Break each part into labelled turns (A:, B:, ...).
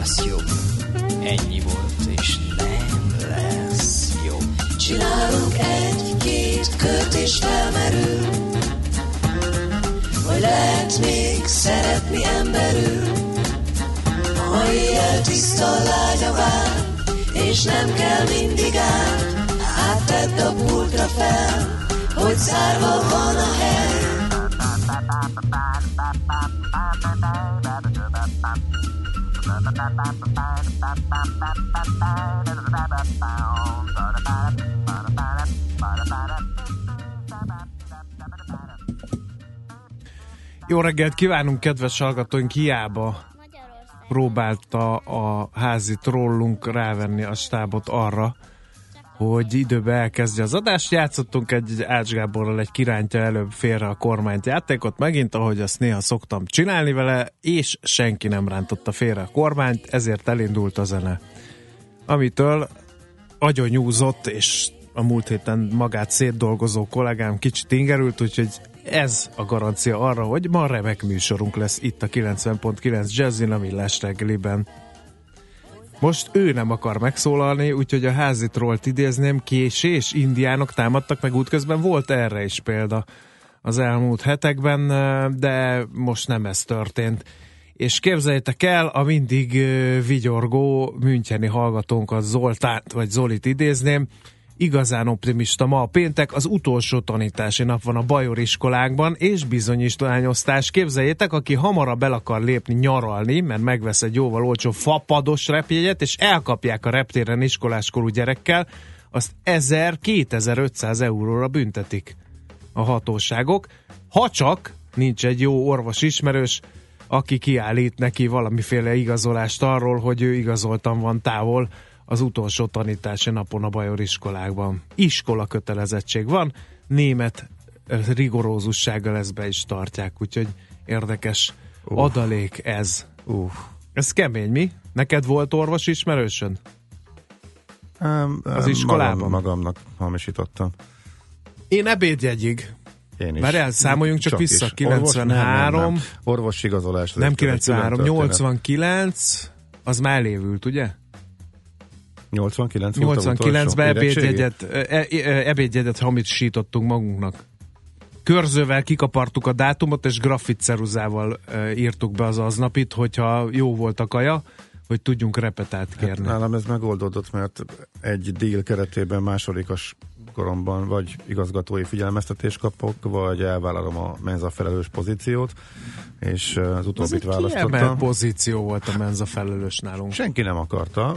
A: Lesz jobb. Ennyi volt és nem lesz jobb.
B: Csinálunk egy-két kört és felmerül Hogy lehet még szeretni emberül Ma éjjel tiszta lágy a vár És nem kell mindig át Hát a pultra fel Hogy zárva van a hely
C: Jó reggelt kívánunk, kedves hallgatóink! Hiába próbálta a házi trollunk rávenni a stábot arra, hogy időbe elkezdje az adást. Játszottunk egy Ács Gáborral egy kirántja előbb félre a kormányt játékot, megint, ahogy azt néha szoktam csinálni vele, és senki nem rántotta félre a kormányt, ezért elindult a zene. Amitől agyonyúzott, és a múlt héten magát szétdolgozó kollégám kicsit ingerült, úgyhogy ez a garancia arra, hogy ma remek műsorunk lesz itt a 90.9 Jazzin a Millás reggeliben. Most ő nem akar megszólalni, úgyhogy a házi trollt idézném, késés, indiánok támadtak meg útközben, volt erre is példa az elmúlt hetekben, de most nem ez történt. És képzeljétek el, a mindig vigyorgó Müncheni hallgatónkat Zoltánt, vagy Zolit idézném, igazán optimista. Ma a péntek, az utolsó tanítási nap van a Bajor iskolákban, és bizonyítványosztás. Képzeljétek, aki hamarabb el akar lépni nyaralni, mert megvesz egy jóval olcsó fapados repjegyet, és elkapják a reptéren iskoláskorú gyerekkel, azt 1000-2500 euróra büntetik a hatóságok, ha csak nincs egy jó orvos ismerős, aki kiállít neki valamiféle igazolást arról, hogy ő igazoltan van távol az utolsó tanítási napon a Bajor iskolákban. Iskola kötelezettség van, német rigorózussággal ezt be is tartják, úgyhogy érdekes uh. adalék ez.
D: Uh.
C: Ez kemény, mi? Neked volt orvos ismerősön?
D: Um,
C: Az iskolában?
D: Magam, magamnak hamisítottam.
C: Én ebédjegyig.
D: Én is.
C: Mert elszámoljunk csak, vissza.
D: is.
C: 93,
D: Orvos, nem, nem. Orvosi igazolás.
C: nem
D: ez egy
C: 93,
D: külön történet.
C: 89, az már elévült, ugye?
D: 89 volt az utolsó
C: 89-ben
D: érettségi?
C: ebédjegyet, e, e, ebédjegyet hamisítottunk magunknak. Körzővel kikapartuk a dátumot, és grafit ceruzával e, írtuk be az aznapit, hogyha jó volt a kaja, hogy tudjunk repetát kérni.
D: Hát nálam ez megoldódott, mert egy deal keretében másodikas koromban vagy igazgatói figyelmeztetést kapok, vagy elvállalom a menza felelős pozíciót, és az
C: Ez
D: utóbbit
C: egy kiemelt
D: választottam.
C: pozíció volt a menza felelős nálunk.
D: Senki nem akarta,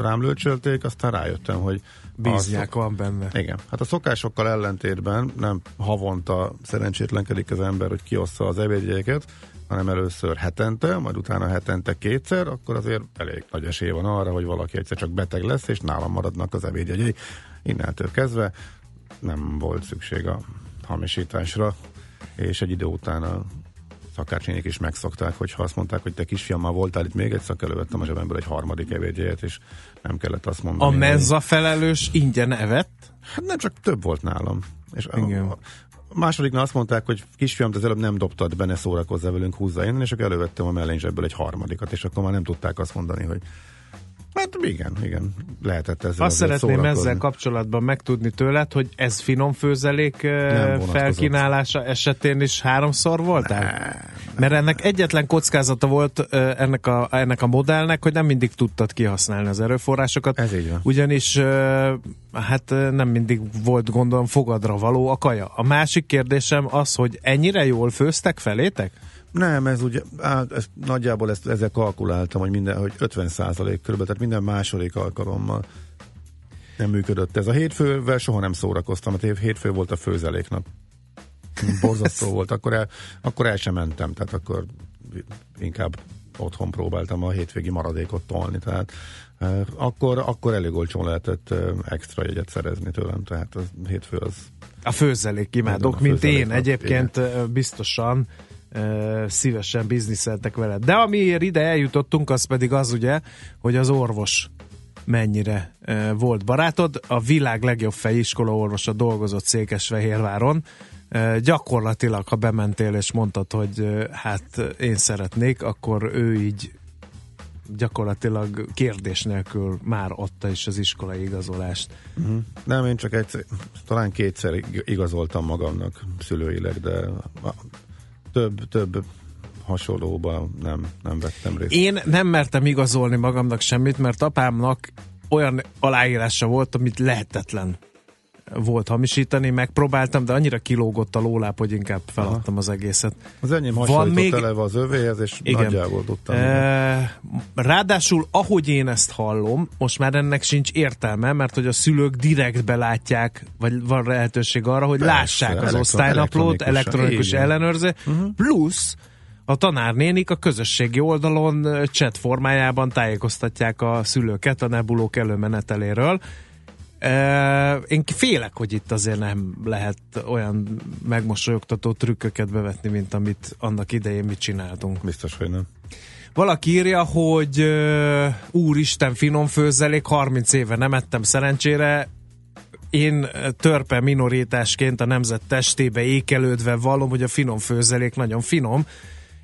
D: rám lőcsölték, aztán rájöttem, hogy
C: Bíznyák van benne.
D: Igen. Hát a szokásokkal ellentétben nem havonta szerencsétlenkedik az ember, hogy kiossza az ebédjegyeket, hanem először hetente, majd utána hetente kétszer, akkor azért elég nagy esély van arra, hogy valaki egyszer csak beteg lesz, és nálam maradnak az ebédjegyei. Innentől kezdve nem volt szükség a hamisításra, és egy idő után a szakácsények is megszokták, hogy ha azt mondták, hogy te kisfiammal voltál itt még egyszer, elővettem a zsebemből egy harmadik ebédjegyet, és nem kellett azt mondani.
C: A menza felelős ingyen evett?
D: Hát nem, csak több volt nálam. És
C: Igen.
D: a, a másodiknál azt mondták, hogy kisfiam, te az előbb nem dobtad be, ne szórakozzál velünk, húzza innen, és akkor elővettem a mellényzsebből egy harmadikat, és akkor már nem tudták azt mondani, hogy hát igen, igen, lehetett ezzel
C: Azt szeretném ezzel kapcsolatban megtudni tőled, hogy ez finom főzelék felkínálása esetén is háromszor voltál? Mert ennek egyetlen kockázata volt ennek a, ennek a modellnek, hogy nem mindig tudtad kihasználni az erőforrásokat.
D: Ez így van.
C: Ugyanis hát nem mindig volt gondolom fogadra való a kaja. A másik kérdésem az, hogy ennyire jól főztek felétek?
D: Nem, ez ugye, á, ez, nagyjából ezt, ezzel kalkuláltam, hogy minden, hogy 50 százalék körülbelül, tehát minden második alkalommal nem működött ez. A hétfővel soha nem szórakoztam, mert hétfő volt a főzeléknap. Borzasztó volt, akkor el, akkor el sem mentem, tehát akkor inkább otthon próbáltam a hétvégi maradékot tolni, tehát eh, akkor, akkor elég olcsón lehetett eh, extra jegyet szerezni tőlem, tehát a hétfő az
C: A főzelék imádok,
D: a
C: mint
D: főzelék
C: én. Egyébként ö, biztosan ö, szívesen bizniszeltek vele. De amiért ide eljutottunk, az pedig az ugye, hogy az orvos mennyire volt barátod. A világ legjobb fejiskola orvosa dolgozott Székesfehérváron. Gyakorlatilag, ha bementél és mondtad, hogy hát én szeretnék, akkor ő így gyakorlatilag kérdés nélkül már adta is az iskolai igazolást.
D: Nem, én csak egyszer, talán kétszer ig- igazoltam magamnak szülőileg, de több, több hasonlóban nem, nem vettem részt.
C: Én nem mertem igazolni magamnak semmit, mert apámnak olyan aláírása volt, amit lehetetlen volt hamisítani, megpróbáltam, de annyira kilógott a lóláp, hogy inkább feladtam az egészet.
D: Az enyém
C: Van még-
D: eleve az övéhez, és
C: Igen.
D: nagyjából tudtam.
C: E, ráadásul, ahogy én ezt hallom, most már ennek sincs értelme, mert hogy a szülők direkt belátják, vagy van lehetőség arra, hogy
D: Persze,
C: lássák az
D: elektron-
C: osztálynaplót, elektronikus
D: Igen.
C: ellenőrző, uh-huh. plusz a tanárnénik a közösségi oldalon ö, chat formájában tájékoztatják a szülőket a nebulók előmeneteléről. Én félek, hogy itt azért nem lehet olyan megmosolyogtató trükköket bevetni, mint amit annak idején mi csináltunk.
D: Biztos, hogy nem.
C: Valaki írja, hogy úristen finom főzelék, 30 éve nem ettem szerencsére, én törpe minoritásként a nemzet testébe ékelődve vallom, hogy a finom főzelék nagyon finom,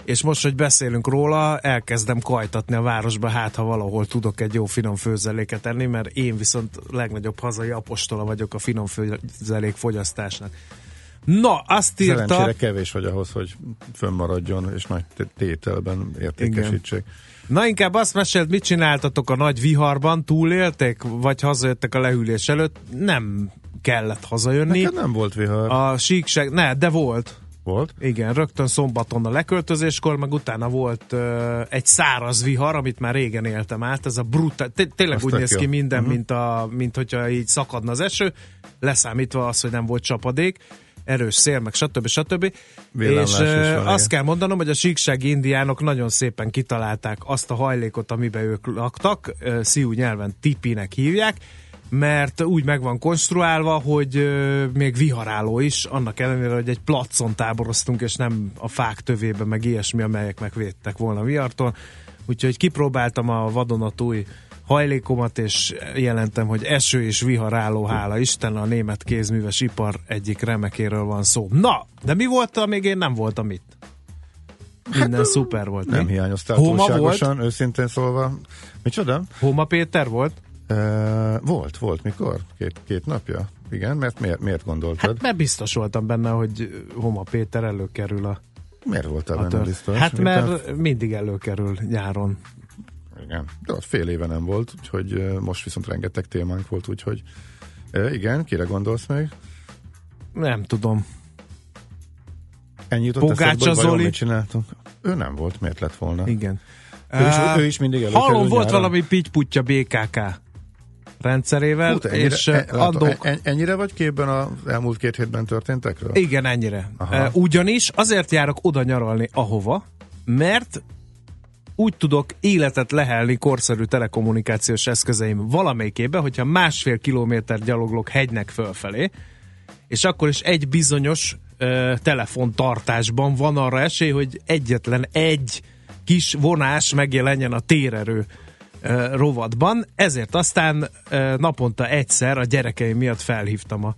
C: és most, hogy beszélünk róla, elkezdem kajtatni a városba, hát ha valahol tudok egy jó finom főzeléket enni, mert én viszont legnagyobb hazai apostola vagyok a finom főzelék fogyasztásnak. Na, azt írta...
D: Szerencsére kevés vagy ahhoz, hogy fönnmaradjon, és nagy té- tételben értékesítsék.
C: Na inkább azt mesélt, mit csináltatok a nagy viharban, túlélték, vagy hazajöttek a lehűlés előtt? Nem kellett hazajönni.
D: Neked nem volt vihar.
C: A síkság, ne, de volt.
D: Volt?
C: Igen, rögtön szombaton a leköltözéskor, meg utána volt ö, egy száraz vihar, amit már régen éltem át, ez a brutál, té- tényleg úgy néz ki minden,
D: Mhm.
C: mint, a, mint hogyha így szakadna az eső, leszámítva az, hogy nem volt csapadék, erős szél, meg stb. stb.
D: Villámlás
C: És
D: van,
C: azt kell mondanom, hogy a síksági indiánok nagyon szépen kitalálták azt a hajlékot, amiben ők laktak, sziú nyelven tipinek hívják, mert úgy meg van konstruálva, hogy még viharáló is, annak ellenére, hogy egy placon táboroztunk, és nem a fák tövébe, meg ilyesmi, amelyek megvédtek volna vihartól. Úgyhogy kipróbáltam a vadonatúj hajlékomat, és jelentem, hogy eső és viharáló, hála Isten, a német kézműves ipar egyik remekéről van szó. Na, de mi volt, amíg én nem voltam itt? Minden szuper volt.
D: Nem
C: mi?
D: hiányoztál
C: Hóma
D: túlságosan, őszintén szólva. Micsoda?
C: Hóma Péter volt?
D: Uh, volt, volt, mikor? Két, két napja? Igen, mert miért, miért gondoltad?
C: Hát mert biztos voltam benne, hogy Homa Péter előkerül a,
D: miért voltál
C: a
D: benne biztos?
C: Hát
D: Miután-
C: mert mindig előkerül nyáron.
D: Igen, de ott fél éve nem volt, úgyhogy most viszont rengeteg témánk volt, úgyhogy igen, kire gondolsz még?
C: Nem tudom.
D: Ennyi jutott
C: Pogácsa
D: eszedbe, vajon
C: Zoli?
D: mit csináltunk? Ő nem volt, miért lett volna?
C: Igen.
D: Ő is, ő is mindig előkerül
C: Hallom, volt
D: nyáron.
C: valami pitty BKK rendszerével,
D: Hú, ennyire,
C: és
D: e,
C: eh, adok...
D: en- ennyire vagy képben az elmúlt két hétben történtekről?
C: Igen, ennyire.
D: Aha.
C: Eh, Ugyanis azért járok oda nyaralni, ahova, mert úgy tudok életet lehelni korszerű telekommunikációs eszközeim valamelyikébe, hogyha másfél kilométer gyaloglok hegynek fölfelé, és akkor is egy bizonyos ö, telefontartásban van arra esély, hogy egyetlen egy kis vonás megjelenjen a térerő rovatban, ezért aztán naponta egyszer a gyerekeim miatt felhívtam a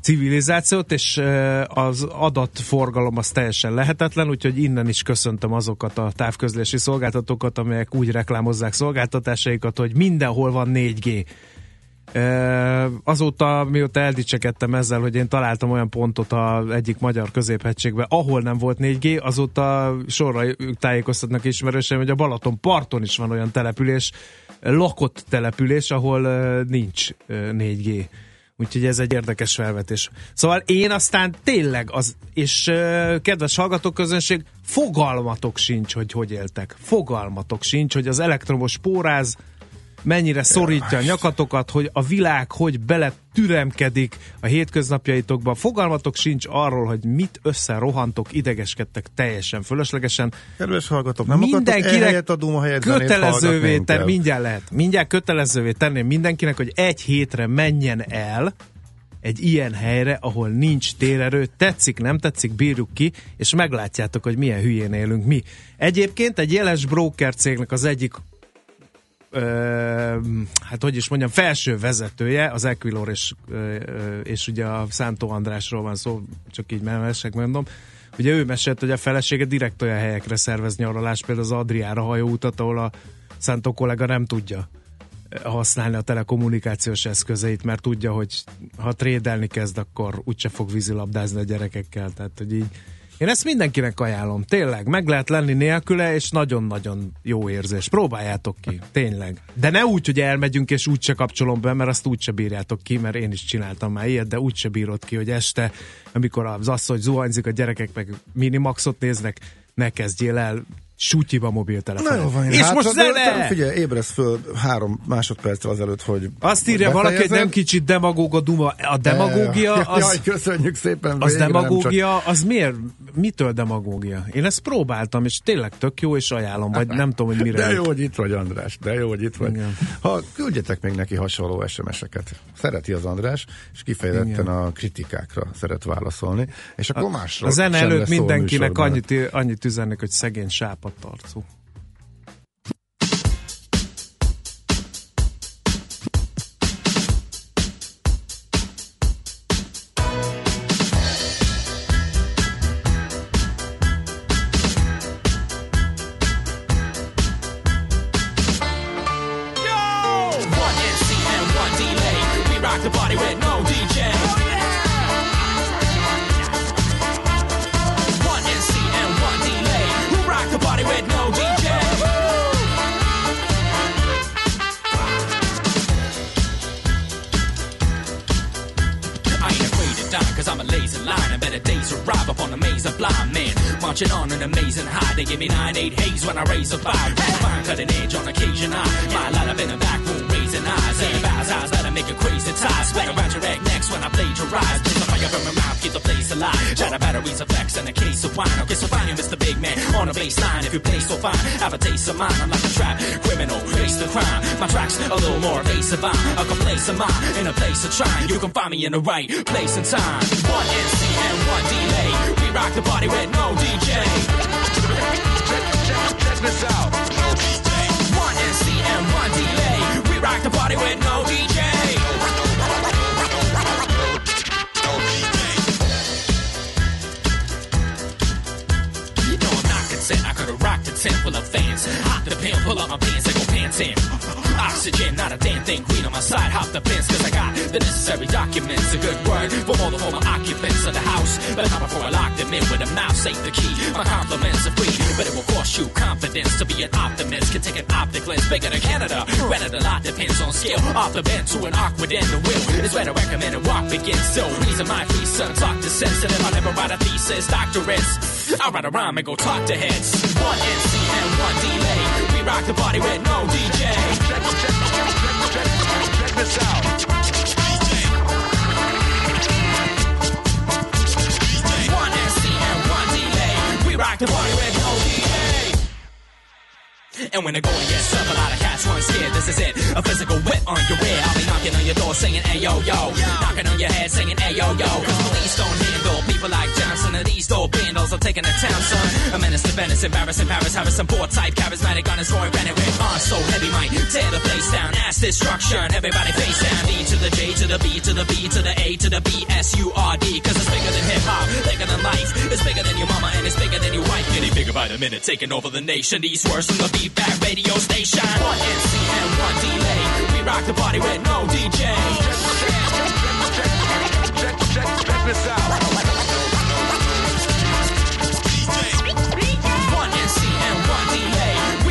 C: civilizációt, és az adatforgalom az teljesen lehetetlen, úgyhogy innen is köszöntöm azokat a távközlési szolgáltatókat, amelyek úgy reklámozzák szolgáltatásaikat, hogy mindenhol van 4G. Azóta, mióta eldicsekedtem ezzel, hogy én találtam olyan pontot az egyik magyar középhegységben, ahol nem volt 4G, azóta sorra tájékoztatnak ismerőseim, hogy a Balaton parton is van olyan település, lakott település, ahol nincs ö, 4G. Úgyhogy ez egy érdekes felvetés. Szóval én aztán tényleg, az, és kedves hallgatóközönség, fogalmatok sincs, hogy hogy éltek. Fogalmatok sincs, hogy az elektromos póráz mennyire szorítja a nyakatokat, hogy a világ hogy bele türemkedik a hétköznapjaitokba. Fogalmatok sincs arról, hogy mit összerohantok, idegeskedtek teljesen fölöslegesen.
D: Kedves hallgatók, nem
C: Mindenkinek
D: ehelyett a Duma helyett
C: kötelezővé
D: hallgatni
C: ten,
D: inkább?
C: mindjárt lehet, mindjárt kötelezővé tenném mindenkinek, hogy egy hétre menjen el egy ilyen helyre, ahol nincs térerő, tetszik, nem tetszik, bírjuk ki, és meglátjátok, hogy milyen hülyén élünk mi. Egyébként egy jeles broker cégnek az egyik hát hogy is mondjam, felső vezetője, az Equilor és, és ugye a Szántó Andrásról van szó, csak így memesek mondom, ugye ő mesélt, hogy a felesége direkt olyan helyekre szervez nyaralást, például az Adriára hajóutat, ahol a Szántó kollega nem tudja használni a telekommunikációs eszközeit, mert tudja, hogy ha trédelni kezd, akkor úgyse fog vízilabdázni a gyerekekkel. Tehát, hogy így én ezt mindenkinek ajánlom, tényleg, meg lehet lenni nélküle, és nagyon-nagyon jó érzés. Próbáljátok ki, tényleg. De ne úgy, hogy elmegyünk, és úgyse kapcsolom be, mert azt úgyse bírjátok ki, mert én is csináltam már ilyet, de úgyse bírod ki, hogy este, amikor az asszony zuhanyzik, a gyerekek meg minimaxot néznek, ne kezdjél el sutyiba mobiltelefon.
D: Na jó van,
C: És
D: hát,
C: most zene!
D: de Figyelj, ébresz föl három másodperccel azelőtt, hogy
C: Azt írja valaki, hogy nem kicsit demagóg a duma. A demagógia az...
D: Jaj, köszönjük szépen.
C: Az demagógia, az miért? Mitől demagógia? Én ezt próbáltam, és tényleg tök jó, és ajánlom, vagy nem tudom, hogy mire.
D: De jó, hogy itt vagy, András, de jó, hogy itt vagy.
C: Igen.
D: Ha küldjetek még neki hasonló SMS-eket. Szereti az András, és kifejezetten
C: Igen.
D: a kritikákra szeret válaszolni, és akkor másról
C: A zene előtt
D: a
C: mindenkinek annyit, annyit üzennek, hogy szegény sápadtarcú.
E: One in the right place and time. One NC and one delay. We rock the party with no tent full of fans. Hot the hill, pull up my pants and go pants. Oxygen, not a damn thing. Green on my side, hop the fence, cause I got the necessary documents. A good word for all the former occupants of the house. But not before I lock them in with a mouse, ain't the key. My compliments are free, but it will cost you confidence to be an optimist. Can take an optic lens bigger than Canada. Granted, a lot depends on skill. Off the bend to an awkward end, the will is where to recommend a walk begins. So, reason my three sons talk to sensitive. I never write a thesis, doctorates. I write a rhyme and go talk to heads. One NC and one delay. We rock the party with no DJ.
F: Check, check, check, check, this out.
E: One NC and one delay. We rock the party with no delay. And when the going gets tough, a lot of cats run scared. This is it, a physical whip on your rear. I'll be knocking on your door singing ayo yo, knocking on your head singing ayo yo. Cause police don't handle people like And these dope bandals are taking the town, son. A menace to Venice, embarrassing Paris, Harrison, board type, charismatic on his roaring Bennett with on so heavy might tear the place down. Ass destruction, everybody face down. D to the J to the B to the B to the A to the B S U R D. Cause it's bigger than hip hop, bigger than life. It's bigger than your mama and it's bigger than your wife. Getting bigger by the minute, taking over the nation. These words from the beat back radio station. One and one delay. We rock the party with no DJ.
F: Check, check, check,
E: check, Check, check, check this out.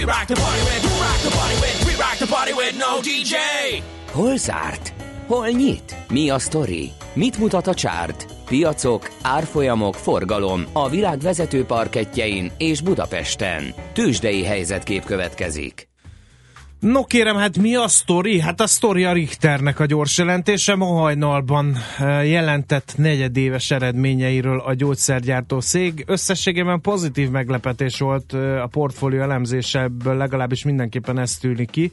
E: Rock the party with, we rock the party with, we rock the party with no DJ.
G: Hol zárt? Hol nyit? Mi a sztori? Mit mutat a csárt? Piacok, árfolyamok, forgalom a világ vezető parketjein és Budapesten. Tősdei helyzetkép következik.
C: No kérem, hát mi a sztori? Hát a sztori a Richternek a gyors jelentése. Ma hajnalban eh, jelentett negyedéves eredményeiről a gyógyszergyártó szég. Összességében pozitív meglepetés volt eh, a portfólió elemzésebből, legalábbis mindenképpen ez tűnik ki.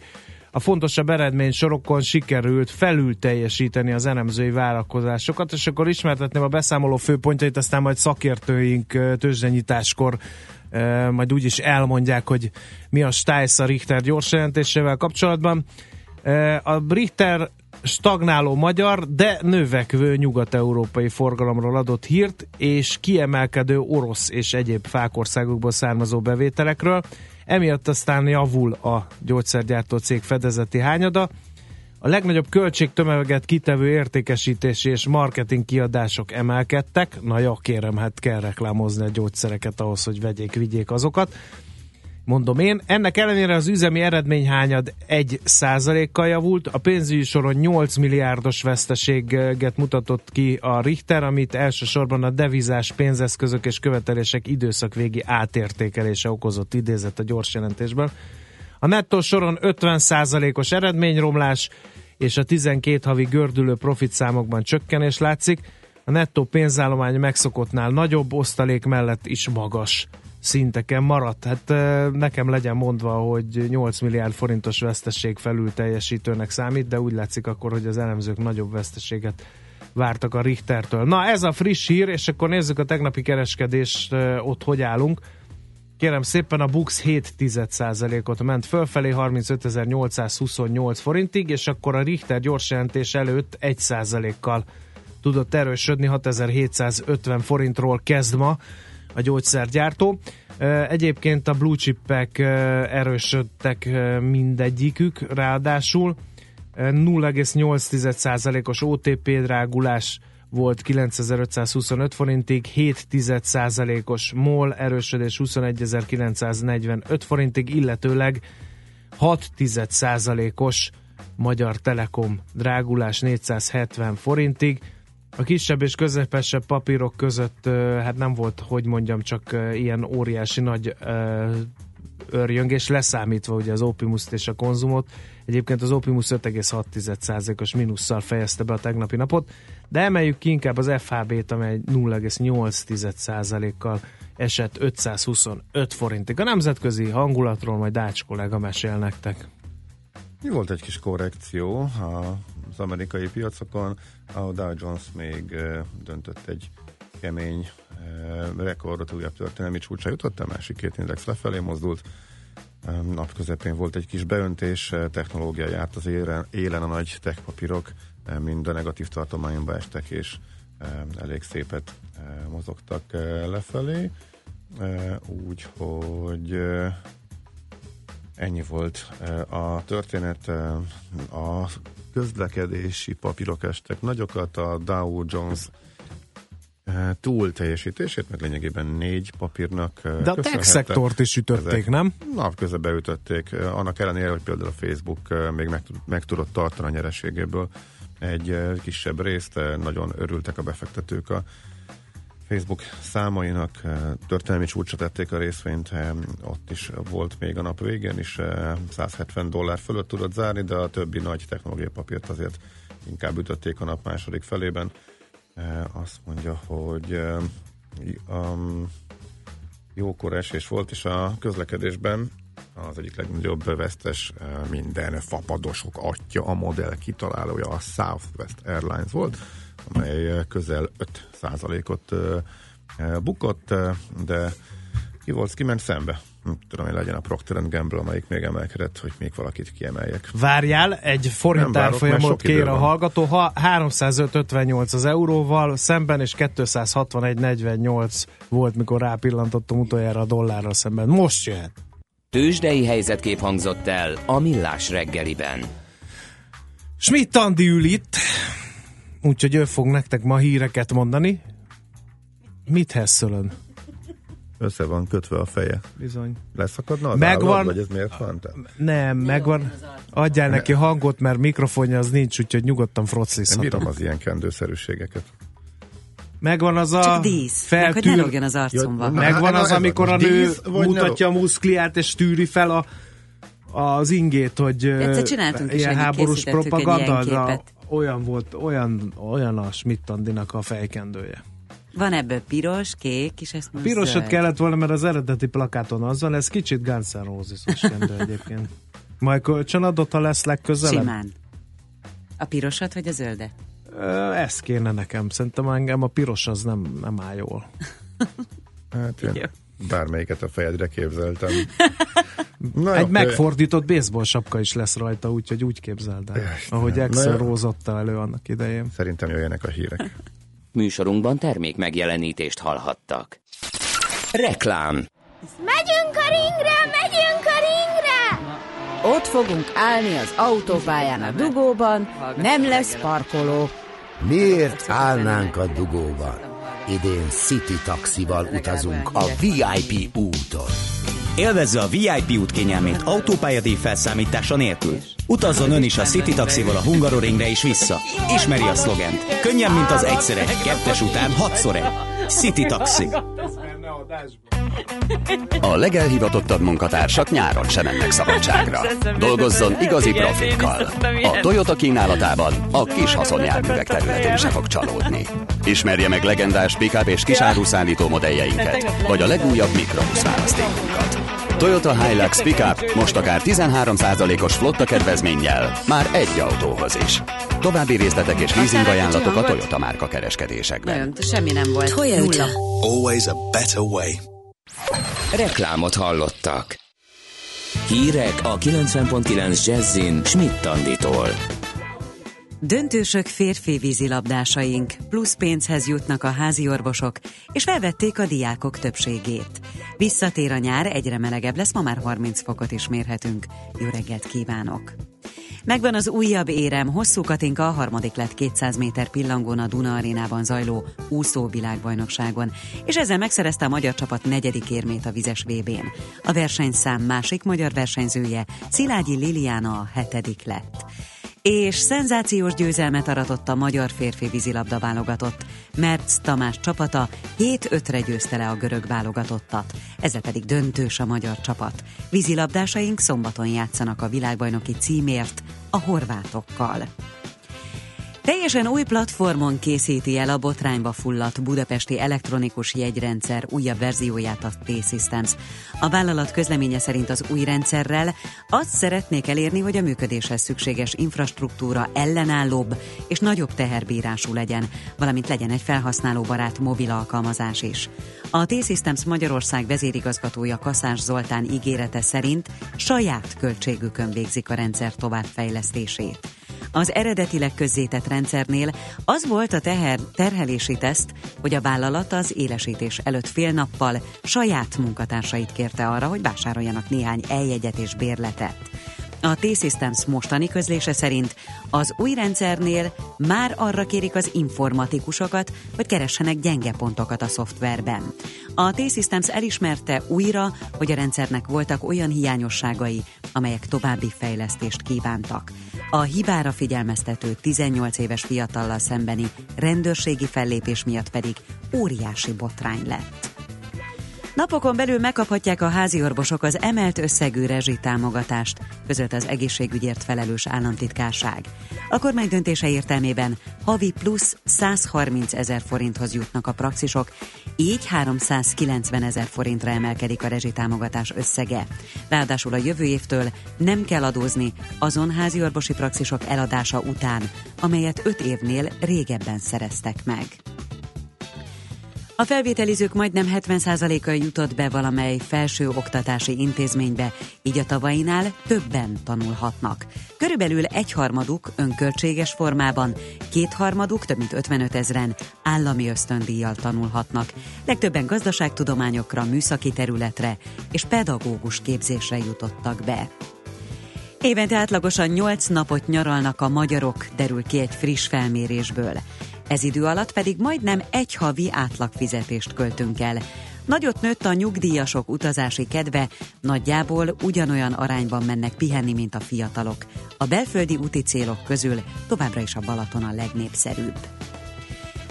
C: A fontosabb eredmény sorokon sikerült felül teljesíteni az elemzői vállalkozásokat, és akkor ismertetném a beszámoló főpontjait, aztán majd szakértőink eh, tőzsdenyításkor majd úgyis elmondják, hogy mi a Stice a Richter gyors jelentésével kapcsolatban. A Richter stagnáló magyar, de növekvő nyugat-európai forgalomról adott hírt, és kiemelkedő orosz és egyéb fákországokból származó bevételekről. Emiatt aztán javul a gyógyszergyártó cég fedezeti hányada. A legnagyobb költségtömeget kitevő értékesítési és marketing kiadások emelkedtek. Na ja, kérem, hát kell reklámozni a gyógyszereket ahhoz, hogy vegyék, vigyék azokat. Mondom én, ennek ellenére az üzemi eredményhányad 1 kal javult, a pénzügyi soron 8 milliárdos veszteséget mutatott ki a Richter, amit elsősorban a devizás pénzeszközök és követelések időszakvégi átértékelése okozott idézett a gyors jelentésben. A nettó soron 50%-os eredményromlás és a 12 havi gördülő profit számokban csökkenés látszik. A nettó pénzállomány megszokottnál nagyobb osztalék mellett is magas szinteken maradt. Hát nekem legyen mondva, hogy 8 milliárd forintos veszteség felül teljesítőnek számít, de úgy látszik akkor, hogy az elemzők nagyobb veszteséget vártak a Richtertől. Na ez a friss hír, és akkor nézzük a tegnapi kereskedést, ott hogy állunk. Kérem szépen a Bux 7,1%-ot ment fölfelé 35.828 forintig, és akkor a Richter gyors jelentés előtt 1%-kal tudott erősödni, 6750 forintról kezd ma a gyógyszergyártó. Egyébként a blue chipek erősödtek mindegyikük, ráadásul Ö, 0,8%-os OTP drágulás volt 9525 forintig, 7,1%-os MOL erősödés 21945 forintig, illetőleg 6,1%-os Magyar Telekom drágulás 470 forintig. A kisebb és közepesebb papírok között hát nem volt, hogy mondjam, csak ilyen óriási nagy örjöngés, leszámítva ugye az Opimus és a konzumot. Egyébként az Opimus 5,6%-os mínusszal fejezte be a tegnapi napot, de emeljük ki inkább az FHB-t, amely 0,8%-kal esett 525 forintig. A nemzetközi hangulatról majd Dács kollega mesél nektek.
D: Volt egy kis korrekció az amerikai piacokon, a Dow Jones még döntött egy kemény rekordot, újabb történelmi csúcsra jutott, a másik két index lefelé mozdult. Eh, Nap közepén volt egy kis beöntés, technológia járt az élen, élen a nagy tech papírok, mind a negatív tartományba estek, és eh, elég szépet eh, mozogtak eh, lefelé. Eh, Úgyhogy eh, Ennyi volt eh, a történet. eh, A közlekedési papírok estek nagyokat, a Dow Jones eh, túl teljesítését, mert lényegében négy papírnak eh,
C: De a tech szektort is ütötték,
D: Ezek-
C: nem?
D: Nap közben beütötték, eh, annak ellenére, hogy például a Facebook eh, még meg, meg tudott tartani a nyereségéből egy kisebb részt, nagyon örültek a befektetők a Facebook számainak, történelmi csúcsra tették a részvényt, ott is volt még a nap végén is eh, 170 dollár fölött tudott zárni, de a többi nagy technológiai papírt azért inkább ütötték a nap második felében. Azt mondja, hogy um, jókor esés volt, és a közlekedésben az egyik legnagyobb vesztes eh, minden fapadosok atya, a modell kitalálója a Southwest Airlines volt, amely eh, közel 5%-ot eh, bukott, de ki volt, ki ment szembe? Nem tudom, hogy legyen a Procter Gamble, amelyik még emelkedett, hogy még valakit kiemeljek.
C: Várjál, egy forint árfolyamot kér a hallgató, ha 305.58 az euróval, szemben és 261.48 volt, mikor rápillantottam utoljára a dollárra szemben. Most jöhet.
G: Tőzsdei helyzetkép hangzott el a Millás reggeliben.
C: Schmidt Andi ül itt, úgyhogy ő fog nektek ma híreket mondani. Mit hesszölön?
D: Össze van kötve a feje.
C: Bizony.
D: Leszakadna az
C: Megvan.
D: állad, vagy ez miért van? Te?
C: Nem, megvan. Adjál neki hangot, mert mikrofonja az nincs, úgyhogy nyugodtan
D: Nem bírom az ilyen kendőszerűségeket.
C: Megvan az a
H: Csak dísz. Meg, hogy ne
C: feltűr...
H: az arcomba.
C: Megvan az, amikor a nő mutatja a muszkliát, és tűri fel a, az ingét, hogy
H: Egyszer
C: ilyen háborús propaganda.
H: ilyen.
C: Olyan volt, olyan, olyan a Schmidt Andinak a fejkendője.
H: Van ebből piros, kék, és ezt most
C: Pirosat
H: zöld.
C: kellett volna, mert az eredeti plakáton az van, ez kicsit Guns N' Roses-os kendő egyébként. Majd kölcsön adott, ha lesz legközelebb?
H: Simán. A pirosat vagy a zöldet?
C: Ez kéne nekem. Szerintem engem a piros az nem, nem áll jól.
D: Hát én bármelyiket a fejedre képzeltem. Na,
C: Egy
D: jó,
C: megfordított baseball sapka is lesz rajta, úgyhogy úgy képzeld el.
D: Istenem.
C: Ahogy. Rose adta elő annak idején.
D: Szerintem jöjjenek a hírek.
G: Műsorunkban termék megjelenítést hallhattak. Reklám
I: Megyünk a ringre, megyünk a ringre!
J: Ott fogunk állni az autópályán a dugóban, nem lesz parkoló.
K: Miért állnánk a dugóban? Idén City taxival utazunk a VIP úton.
L: Élvezze a VIP út kényelmét autópályadíj felszámítása nélkül. Utazzon ön is a City taxival a Hungaroringre és vissza. Ismeri a szlogent. Könnyen, mint az egyszer egy, kettes után hatszor egy. City taxi.
M: A legelhivatottabb munkatársak nyáron sem mennek szabadságra. Dolgozzon igazi profikkal. A Toyota kínálatában a kis haszonjárművek területén sem fog csalódni. Ismerje meg legendás pick és kisáruszállító modelljeinket, vagy a legújabb mikrobusz választékunkat. Toyota Hilux Pickup most akár 13%-os flotta kedvezménnyel, már egy autóhoz is. További részletek és leasing ajánlatok a Toyota márka kereskedésekben.
H: Nagyon, semmi nem volt.
J: Toyota.
H: Nulla.
N: Always a better way.
G: Reklámot hallottak. Hírek a 90.9 Jazzin Schmidt Anditól.
H: Döntősök férfi vízilabdásaink, plusz pénzhez jutnak a házi orvosok, és felvették a diákok többségét. Visszatér a nyár, egyre melegebb lesz, ma már 30 fokot is mérhetünk. Jó reggelt kívánok! Megvan az újabb érem, hosszú Katinka a harmadik lett 200 méter pillangón a Duna arénában zajló úszó világbajnokságon, és ezzel megszerezte a magyar csapat negyedik érmét a vizes VB-n. A versenyszám másik magyar versenyzője, Szilágyi Liliana a hetedik lett és szenzációs győzelmet aratott a magyar férfi vízilabda válogatott. Merc Tamás csapata 7-5-re győzte le a görög válogatottat, ezzel pedig döntős a magyar csapat. Vízilabdásaink szombaton játszanak a világbajnoki címért a horvátokkal. Teljesen új platformon készíti el a botrányba fulladt budapesti elektronikus jegyrendszer újabb verzióját a T-Systems. A vállalat közleménye szerint az új rendszerrel azt szeretnék elérni, hogy a működéshez szükséges infrastruktúra ellenállóbb és nagyobb teherbírású legyen, valamint legyen egy felhasználóbarát mobil alkalmazás is. A T-Systems Magyarország vezérigazgatója Kaszás Zoltán ígérete szerint saját költségükön végzik a rendszer továbbfejlesztését. Az eredetileg közzétett rendszernél az volt a teher, terhelési teszt, hogy a vállalat az élesítés előtt fél nappal saját munkatársait kérte arra, hogy vásároljanak néhány eljegyet és bérletet. A T-Systems mostani közlése szerint az új rendszernél már arra kérik az informatikusokat, hogy keressenek gyenge pontokat a szoftverben. A T-Systems elismerte újra, hogy a rendszernek voltak olyan hiányosságai, amelyek további fejlesztést kívántak. A hibára figyelmeztető 18 éves fiatallal szembeni rendőrségi fellépés miatt pedig óriási botrány lett. Napokon belül megkaphatják a házi orvosok az emelt összegű rezsitámogatást, között az egészségügyért felelős államtitkárság. A kormány döntése értelmében havi plusz 130 ezer forinthoz jutnak a praxisok, így 390 ezer forintra emelkedik a rezsitámogatás összege. Ráadásul a jövő évtől nem kell adózni azon házi orvosi praxisok eladása után, amelyet 5 évnél régebben szereztek meg. A felvételizők majdnem 70%-a jutott be valamely felső oktatási intézménybe, így a tavainál többen tanulhatnak. Körülbelül egyharmaduk önköltséges formában, kétharmaduk, több mint 55 ezeren állami ösztöndíjjal tanulhatnak. Legtöbben gazdaságtudományokra, műszaki területre és pedagógus képzésre jutottak be. Évente átlagosan 8 napot nyaralnak a magyarok, derül ki egy friss felmérésből. Ez idő alatt pedig majdnem egy havi átlagfizetést költünk el. Nagyot nőtt a nyugdíjasok utazási kedve, nagyjából ugyanolyan arányban mennek pihenni, mint a fiatalok. A belföldi úti célok közül továbbra is a Balaton a legnépszerűbb.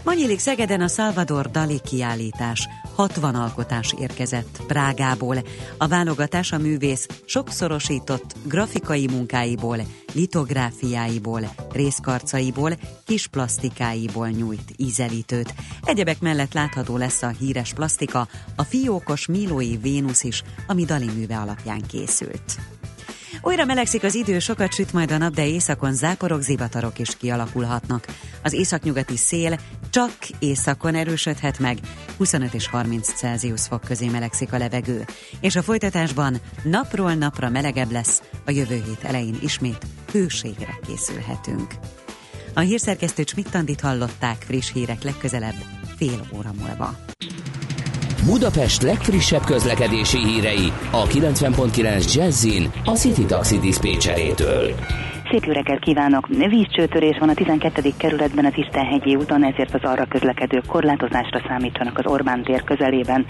H: Ma nyílik Szegeden a Salvador Dali kiállítás. 60 alkotás érkezett Prágából. A válogatás a művész sokszorosított grafikai munkáiból, litográfiáiból, részkarcaiból, kis plastikáiból nyújt ízelítőt. Egyebek mellett látható lesz a híres plastika, a fiókos Milói Vénusz is, ami Dali műve alapján készült. Újra melegszik az idő, sokat süt majd a nap, de északon záporok, zivatarok is kialakulhatnak. Az északnyugati szél csak északon erősödhet meg, 25 és 30 Celsius fok közé melegszik a levegő. És a folytatásban napról napra melegebb lesz, a jövő hét elején ismét hőségre készülhetünk. A hírszerkesztő Csmittandit hallották friss hírek legközelebb fél óra múlva.
G: Budapest legfrissebb közlekedési hírei a 90.9 Jazzin a City Taxi Dispécsejétől.
O: Szép jó reggelt kívánok! Vízcsőtörés van a 12. kerületben az Istenhegyi úton, ezért az arra közlekedők korlátozásra számítsanak az Orbán tér közelében.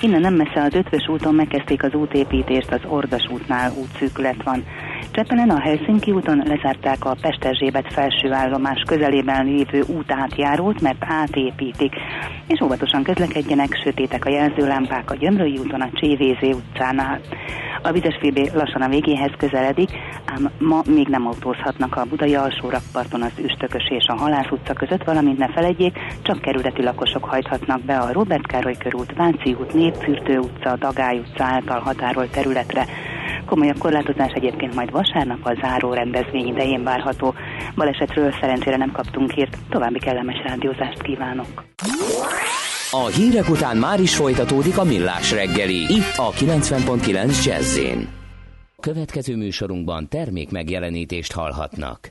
O: Innen nem messze az Ötvös úton megkezdték az útépítést, az Ordas útnál útszűkület van. Csepelen a Helsinki úton lezárták a Pesterzsébet felső állomás közelében lévő útátjárót, mert átépítik. És óvatosan közlekedjenek, sötétek a jelzőlámpák a Gyömrői úton a Csévézé utcánál. A Vizesfélbé lassan a végéhez közeledik, ám ma még nem autózhatnak a Budai alsó rakparton az Üstökös és a Halász utca között, valamint ne felejtjék, csak kerületi lakosok hajthatnak be a Robert Károly körút, Váci út, Népfürdő utca, Dagály utca által határolt területre. Komolyabb korlátozás egyébként majd vasárnap a záró rendezvény idején várható. Balesetről szerencsére nem kaptunk hírt, további kellemes rádiózást kívánok.
G: A hírek után már is folytatódik a millás reggeli, itt a 90.9 jazz Következő műsorunkban termék megjelenítést hallhatnak.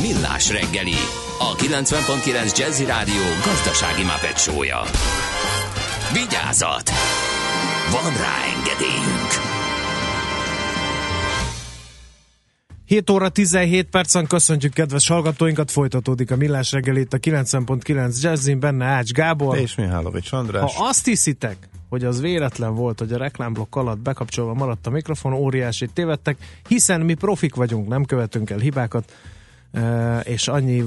G: Millás reggeli, a 90.9 Jazzy Rádió gazdasági mapetsója. Vigyázat! Van rá engedélyünk!
C: 7 óra 17 percen köszöntjük kedves hallgatóinkat, folytatódik a Millás reggel itt a 90.9 Jazzin, benne Ács Gábor.
D: És Mihálovics András.
C: Ha azt hiszitek, hogy az véletlen volt, hogy a reklámblokk alatt bekapcsolva maradt a mikrofon, óriásit tévedtek, hiszen mi profik vagyunk, nem követünk el hibákat, és annyi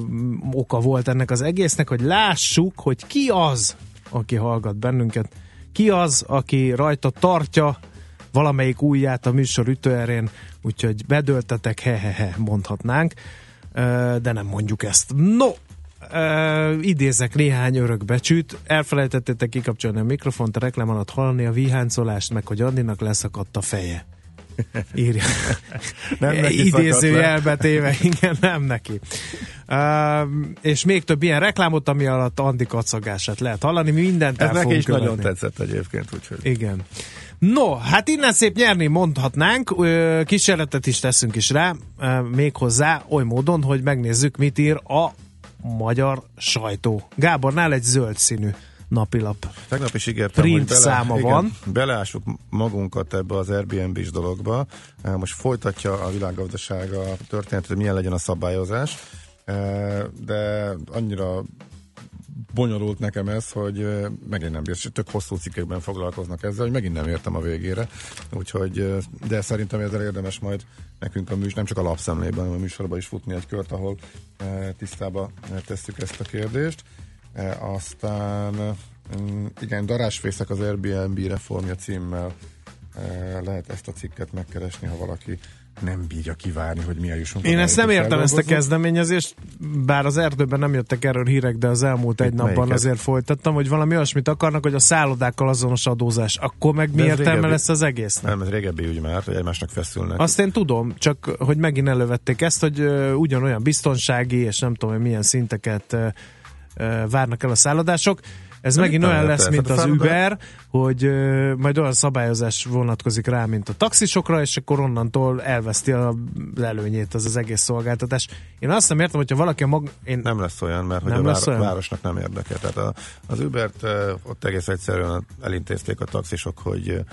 C: oka volt ennek az egésznek, hogy lássuk, hogy ki az, aki hallgat bennünket, ki az, aki rajta tartja valamelyik ujját a műsor ütőerén, úgyhogy bedöltetek, he-he-he, mondhatnánk, de nem mondjuk ezt. No, Uh, idézek néhány örökbecsűt. Elfelejtettétek kikapcsolni a mikrofont, a reklám alatt hallani a viháncolást, meg hogy Andinak leszakadt a feje. Írja.
D: Nem neki
C: Idézőjelbe téve, igen, nem neki. Uh, és még több ilyen reklámot, ami alatt Andi kacagását lehet hallani. Mi mindent
D: Ez neki is nagyon
C: követni.
D: tetszett egyébként, úgyhogy.
C: Igen. No, hát innen szép nyerni mondhatnánk, kísérletet is teszünk is rá, méghozzá oly módon, hogy megnézzük, mit ír a magyar sajtó. Gábornál egy zöld színű napilap.
D: Tegnap is ígértem,
C: Print
D: hogy bele,
C: száma
D: igen,
C: van.
D: beleássuk magunkat ebbe az Airbnb-s dologba. Most folytatja a világgazdaság a történetet, hogy milyen legyen a szabályozás, de annyira bonyolult nekem ez, hogy megint nem bírs, tök hosszú cikkekben foglalkoznak ezzel, hogy megint nem értem a végére. Úgyhogy, de szerintem ezzel érdemes majd nekünk a műsor, nem csak a lapszemlében, hanem a műsorban is futni egy kört, ahol tisztába tesszük ezt a kérdést. Eh, Aztán mm, igen, Darásfészek az Airbnb reformja címmel eh, lehet ezt a cikket megkeresni, ha valaki nem bírja kivárni, hogy milyen jussunk.
C: Én
D: oda,
C: ezt nem értem, ezt a kezdeményezést, bár az erdőben nem jöttek erről hírek, de az elmúlt egy
D: Mit,
C: napban
D: melyiket?
C: azért folytattam, hogy valami olyasmit akarnak, hogy a szállodákkal azonos adózás. Akkor meg mi értelme
D: régebbi-
C: lesz az egésznek?
D: Nem, ez régebbi ügy már, hogy egymásnak feszülnek.
C: Azt én tudom, csak hogy megint elővették ezt, hogy ugyanolyan biztonsági, és nem tudom, hogy milyen szinteket várnak el a szállodások. Ez
D: De
C: megint olyan lesz, mint
D: Hát a
C: az Uber, hogy ö, majd olyan szabályozás vonatkozik rá, mint a taxisokra, és akkor onnantól elveszti a előnyét az az egész szolgáltatás. Én azt nem értem, hogyha valaki a mag... Én...
D: Nem lesz olyan, mert hogy
C: Nem
D: a
C: lesz
D: vár-
C: olyan?
D: városnak nem érdekel. Tehát a, az Ubert eh, ott egész egyszerűen elintézték a taxisok, hogy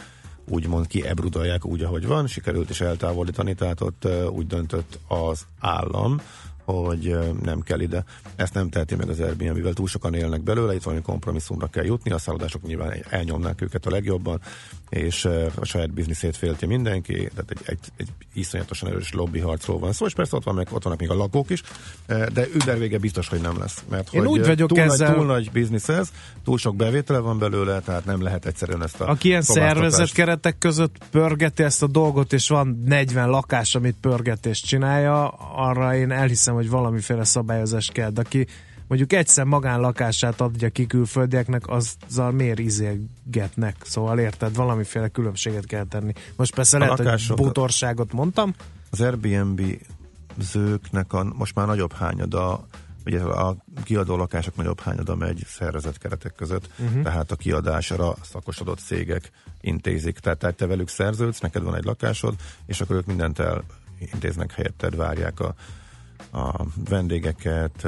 D: úgymond kiebrudalják úgy, ahogy van, sikerült is eltávolítani, tehát ott úgy döntött az állam, hogy nem kell ide. Ezt nem teheti meg az Airbnb, mivel túl sokan élnek belőle, itt valami kompromisszumra kell jutni, a szállodások nyilván elnyomnák őket a legjobban, és a saját bizniszét félti mindenki, tehát egy, egy, egy iszonyatosan erős lobbyharcról van szó, és persze ott, van meg, ott vannak még a lakók is, de Uber vége biztos, hogy nem lesz. Mert
C: Én
D: hogy
C: úgy vagyok
D: túl,
C: ezzel-
D: nagy, túl nagy biznisz ez, túl sok bevétele van belőle, tehát nem lehet egyszerűen ezt a
C: Aki ilyen szervezet keretek között pörgeti ezt a dolgot, és van 40 lakás, amit pörgetést csinálja, arra én elhiszem, hogy valamiféle szabályozás kell. De aki mondjuk egyszer magánlakását adja ki külföldieknek, azzal miért izélgetnek? Szóval érted, valamiféle különbséget kell tenni. Most persze
D: A
C: lehet, hogy
D: lakások-
C: bútorságot mondtam.
D: az Airbnb zőknek a most már nagyobb hányada, ugye a kiadó lakások nagyobb hányada megy szervezett keretek között, uh-huh. tehát a kiadásra szakosodott cégek intézik. Tehát, tehát te velük szerződsz, neked van egy lakásod, és akkor ők mindent elintéznek helyetted, várják a, a vendégeket,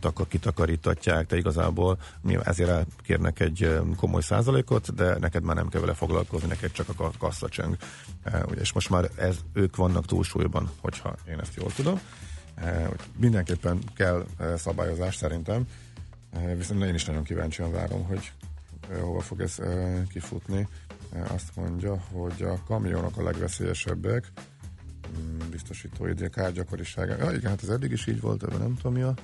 D: takar, kitakarítatják, te igazából nyilván ezért elkérnek egy komoly százalékot, de neked már nem kell vele foglalkozni, neked csak a ka- kasszacsöng. És most már ez, ők vannak túlsúlyban, hogyha én ezt jól tudom. Mindenképpen kell szabályozás szerintem, viszont én is nagyon kíváncsian várom, hogy hova fog ez kifutni. Azt mondja, hogy a kamionok a legveszélyesebbek, biztosító idő, kárgyakorisága. Ja, igen, hát ez eddig is így volt, ebben nem tudom mi a,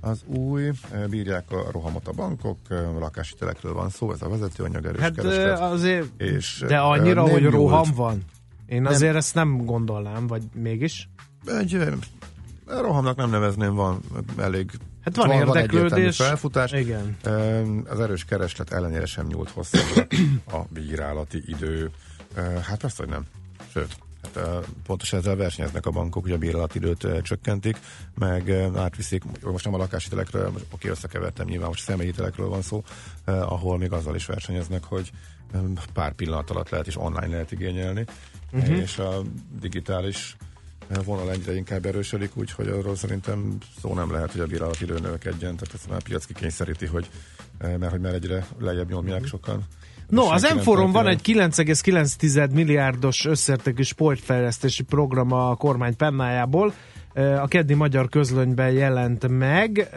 D: az új. E, Bírják a rohamot a bankok, e, lakáshitelekről van szó, ez a vezetőanyag erős
C: Hát
D: kereslet.
C: ö, azért,
D: és,
C: de annyira, hogy
D: nyúlt.
C: roham van. Én
D: Nem.
C: azért ezt nem gondolnám, vagy mégis?
D: Egy rohamnak nem nevezném, van elég
C: Hát van
D: egyértelmű
C: érdeklődés.
D: felfutás.
C: Igen.
D: Az erős kereslet ellenére sem nyúlt hosszabbra a bírálati idő. Hát azt, hogy nem. Sőt, e, pontosan ezzel versenyeznek a bankok, hogy a bírálatidőt csökkentik, meg átviszik, most nem a lakáshitelekről, oké, összekevertem nyilván, most személyhitelekről van szó, ahol még azzal is versenyeznek, hogy pár pillanat alatt lehet és online lehet igényelni,
C: Mhm.
D: és a digitális vonal egyre inkább erősödik, úgyhogy arról szerintem szó nem lehet, hogy a bírálatidő növekedjen, tehát ezt már a piac kikényszeríti, hogy mert hogy már egyre lejjebb nyomják sokan.
C: No, az M4-on van egy 9,9 milliárdos összértékű sportfejlesztési program a kormány pennájából. A keddi magyar közlönyben jelent meg.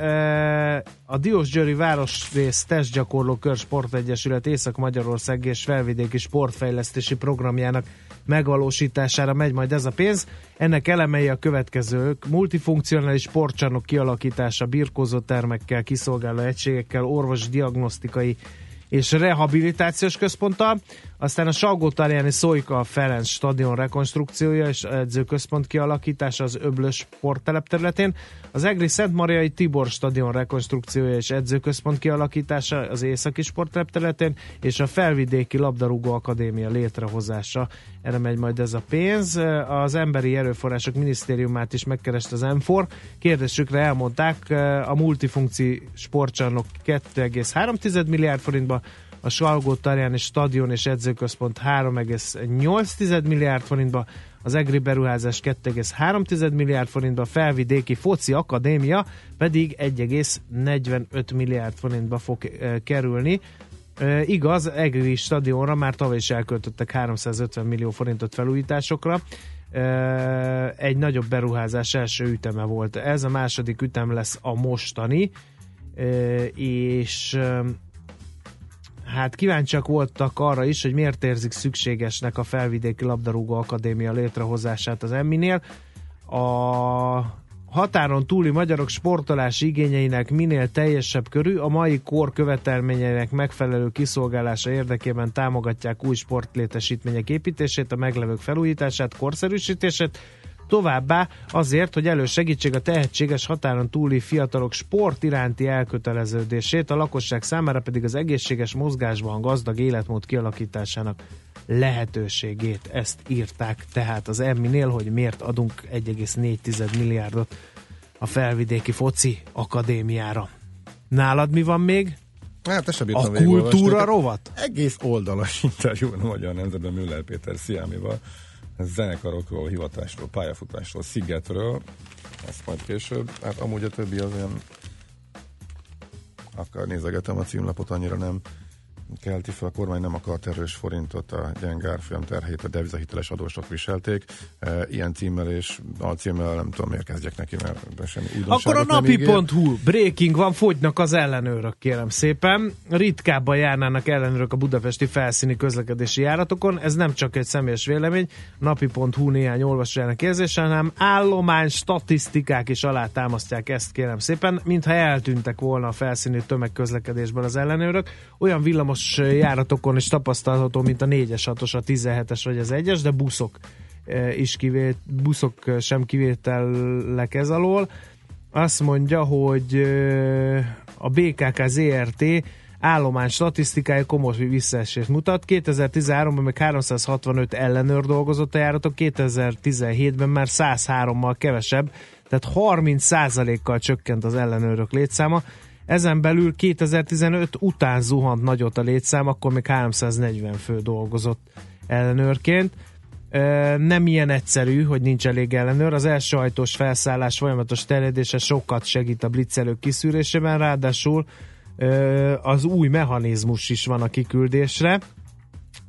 C: A Diósgyőri Városrész Testgyakorló Kör Sportegyesület Észak-Magyarország és Felvidéki Sportfejlesztési Programjának megvalósítására megy majd ez a pénz. Ennek elemei a következők. Multifunkcionális sportcsarnok kialakítása, birkózó termekkel, kiszolgáló egységekkel, orvos diagnosztikai és rehabilitációs központtal, aztán a salgó Szójka Ferenc stadion rekonstrukciója és edzőközpont kialakítása az Öblös sporttelep területén, az Egri Szentmariai Tibor stadion rekonstrukciója és edzőközpont kialakítása az Északi sporttelep területén, és a Felvidéki Labdarúgó Akadémia létrehozása. Erre megy majd ez a pénz. Az Emberi Erőforrások Minisztériumát is megkereste az M4. Kérdésükre elmondták, a multifunkci sportcsarnok 2,3 milliárd forintba, a Salgó Tarjáni stadion és edzőközpont 3,8 milliárd forintba, az EGRI beruházás 2,3 milliárd forintba, felvidéki foci akadémia pedig 1,45 milliárd forintba fog e, kerülni. E, igaz, EGRI stadionra már tavaly is elköltöttek 350 millió forintot felújításokra, e, egy nagyobb beruházás első üteme volt. Ez a második ütem lesz a mostani, és hát kíváncsiak voltak arra is, hogy miért érzik szükségesnek a Felvidéki Labdarúgó Akadémia létrehozását az Emminél. A határon túli magyarok sportolási igényeinek minél teljesebb körű, a mai kor követelményeinek megfelelő kiszolgálása érdekében támogatják új sportlétesítmények építését, a meglevők felújítását, korszerűsítését, Továbbá azért, hogy elősegítsék a tehetséges határon túli fiatalok sport iránti elköteleződését, a lakosság számára pedig az egészséges mozgásban gazdag életmód kialakításának lehetőségét. Ezt írták tehát az Emminél, hogy miért adunk 1,4 milliárdot a felvidéki foci akadémiára. Nálad mi van még?
D: Hát, ezt sem
C: A kultúra rovat?
D: Egész oldalas interjú a Magyar Nemzetben Müller Péter Sziámival. Zenekarokról, hivatásról, pályafutásról, Szigetről. Ezt majd később. Hát amúgy a többi az olyan akar nézegetem a címlapot, annyira nem kelti fel, a kormány nem akart erős forintot, a gyenge árfolyam terhét a devizahiteles adósok viselték. E, ilyen címmel és alcímmel nem tudom miért kezdjek neki, mert semmi
C: Akkor a napi.hu breaking van, fogynak az ellenőrök, kérem szépen. Ritkábban járnának ellenőrök a budapesti felszíni közlekedési járatokon. Ez nem csak egy személyes vélemény, napi.hu néhány olvasójának érzése, hanem állomány statisztikák is alátámasztják ezt, kérem szépen, mintha eltűntek volna a felszíni tömegközlekedésben az ellenőrök. Olyan villamos járatokon is tapasztalható, mint a 4-es, 6-os, a 17-es vagy az 1-es, de buszok eh, is kivét, buszok sem kivételek ez alól. Azt mondja, hogy eh, a BKK ZRT állomány statisztikája komoly visszaesést mutat. 2013-ban meg 365 ellenőr dolgozott a járatok, 2017-ben már 103-mal kevesebb, tehát 30%-kal csökkent az ellenőrök létszáma. Ezen belül 2015 után zuhant nagyot a létszám, akkor még 340 fő dolgozott ellenőrként. Nem ilyen egyszerű, hogy nincs elég ellenőr. Az első ajtós felszállás folyamatos terjedése sokat segít a blitzelők kiszűrésében, ráadásul az új mechanizmus is van a kiküldésre.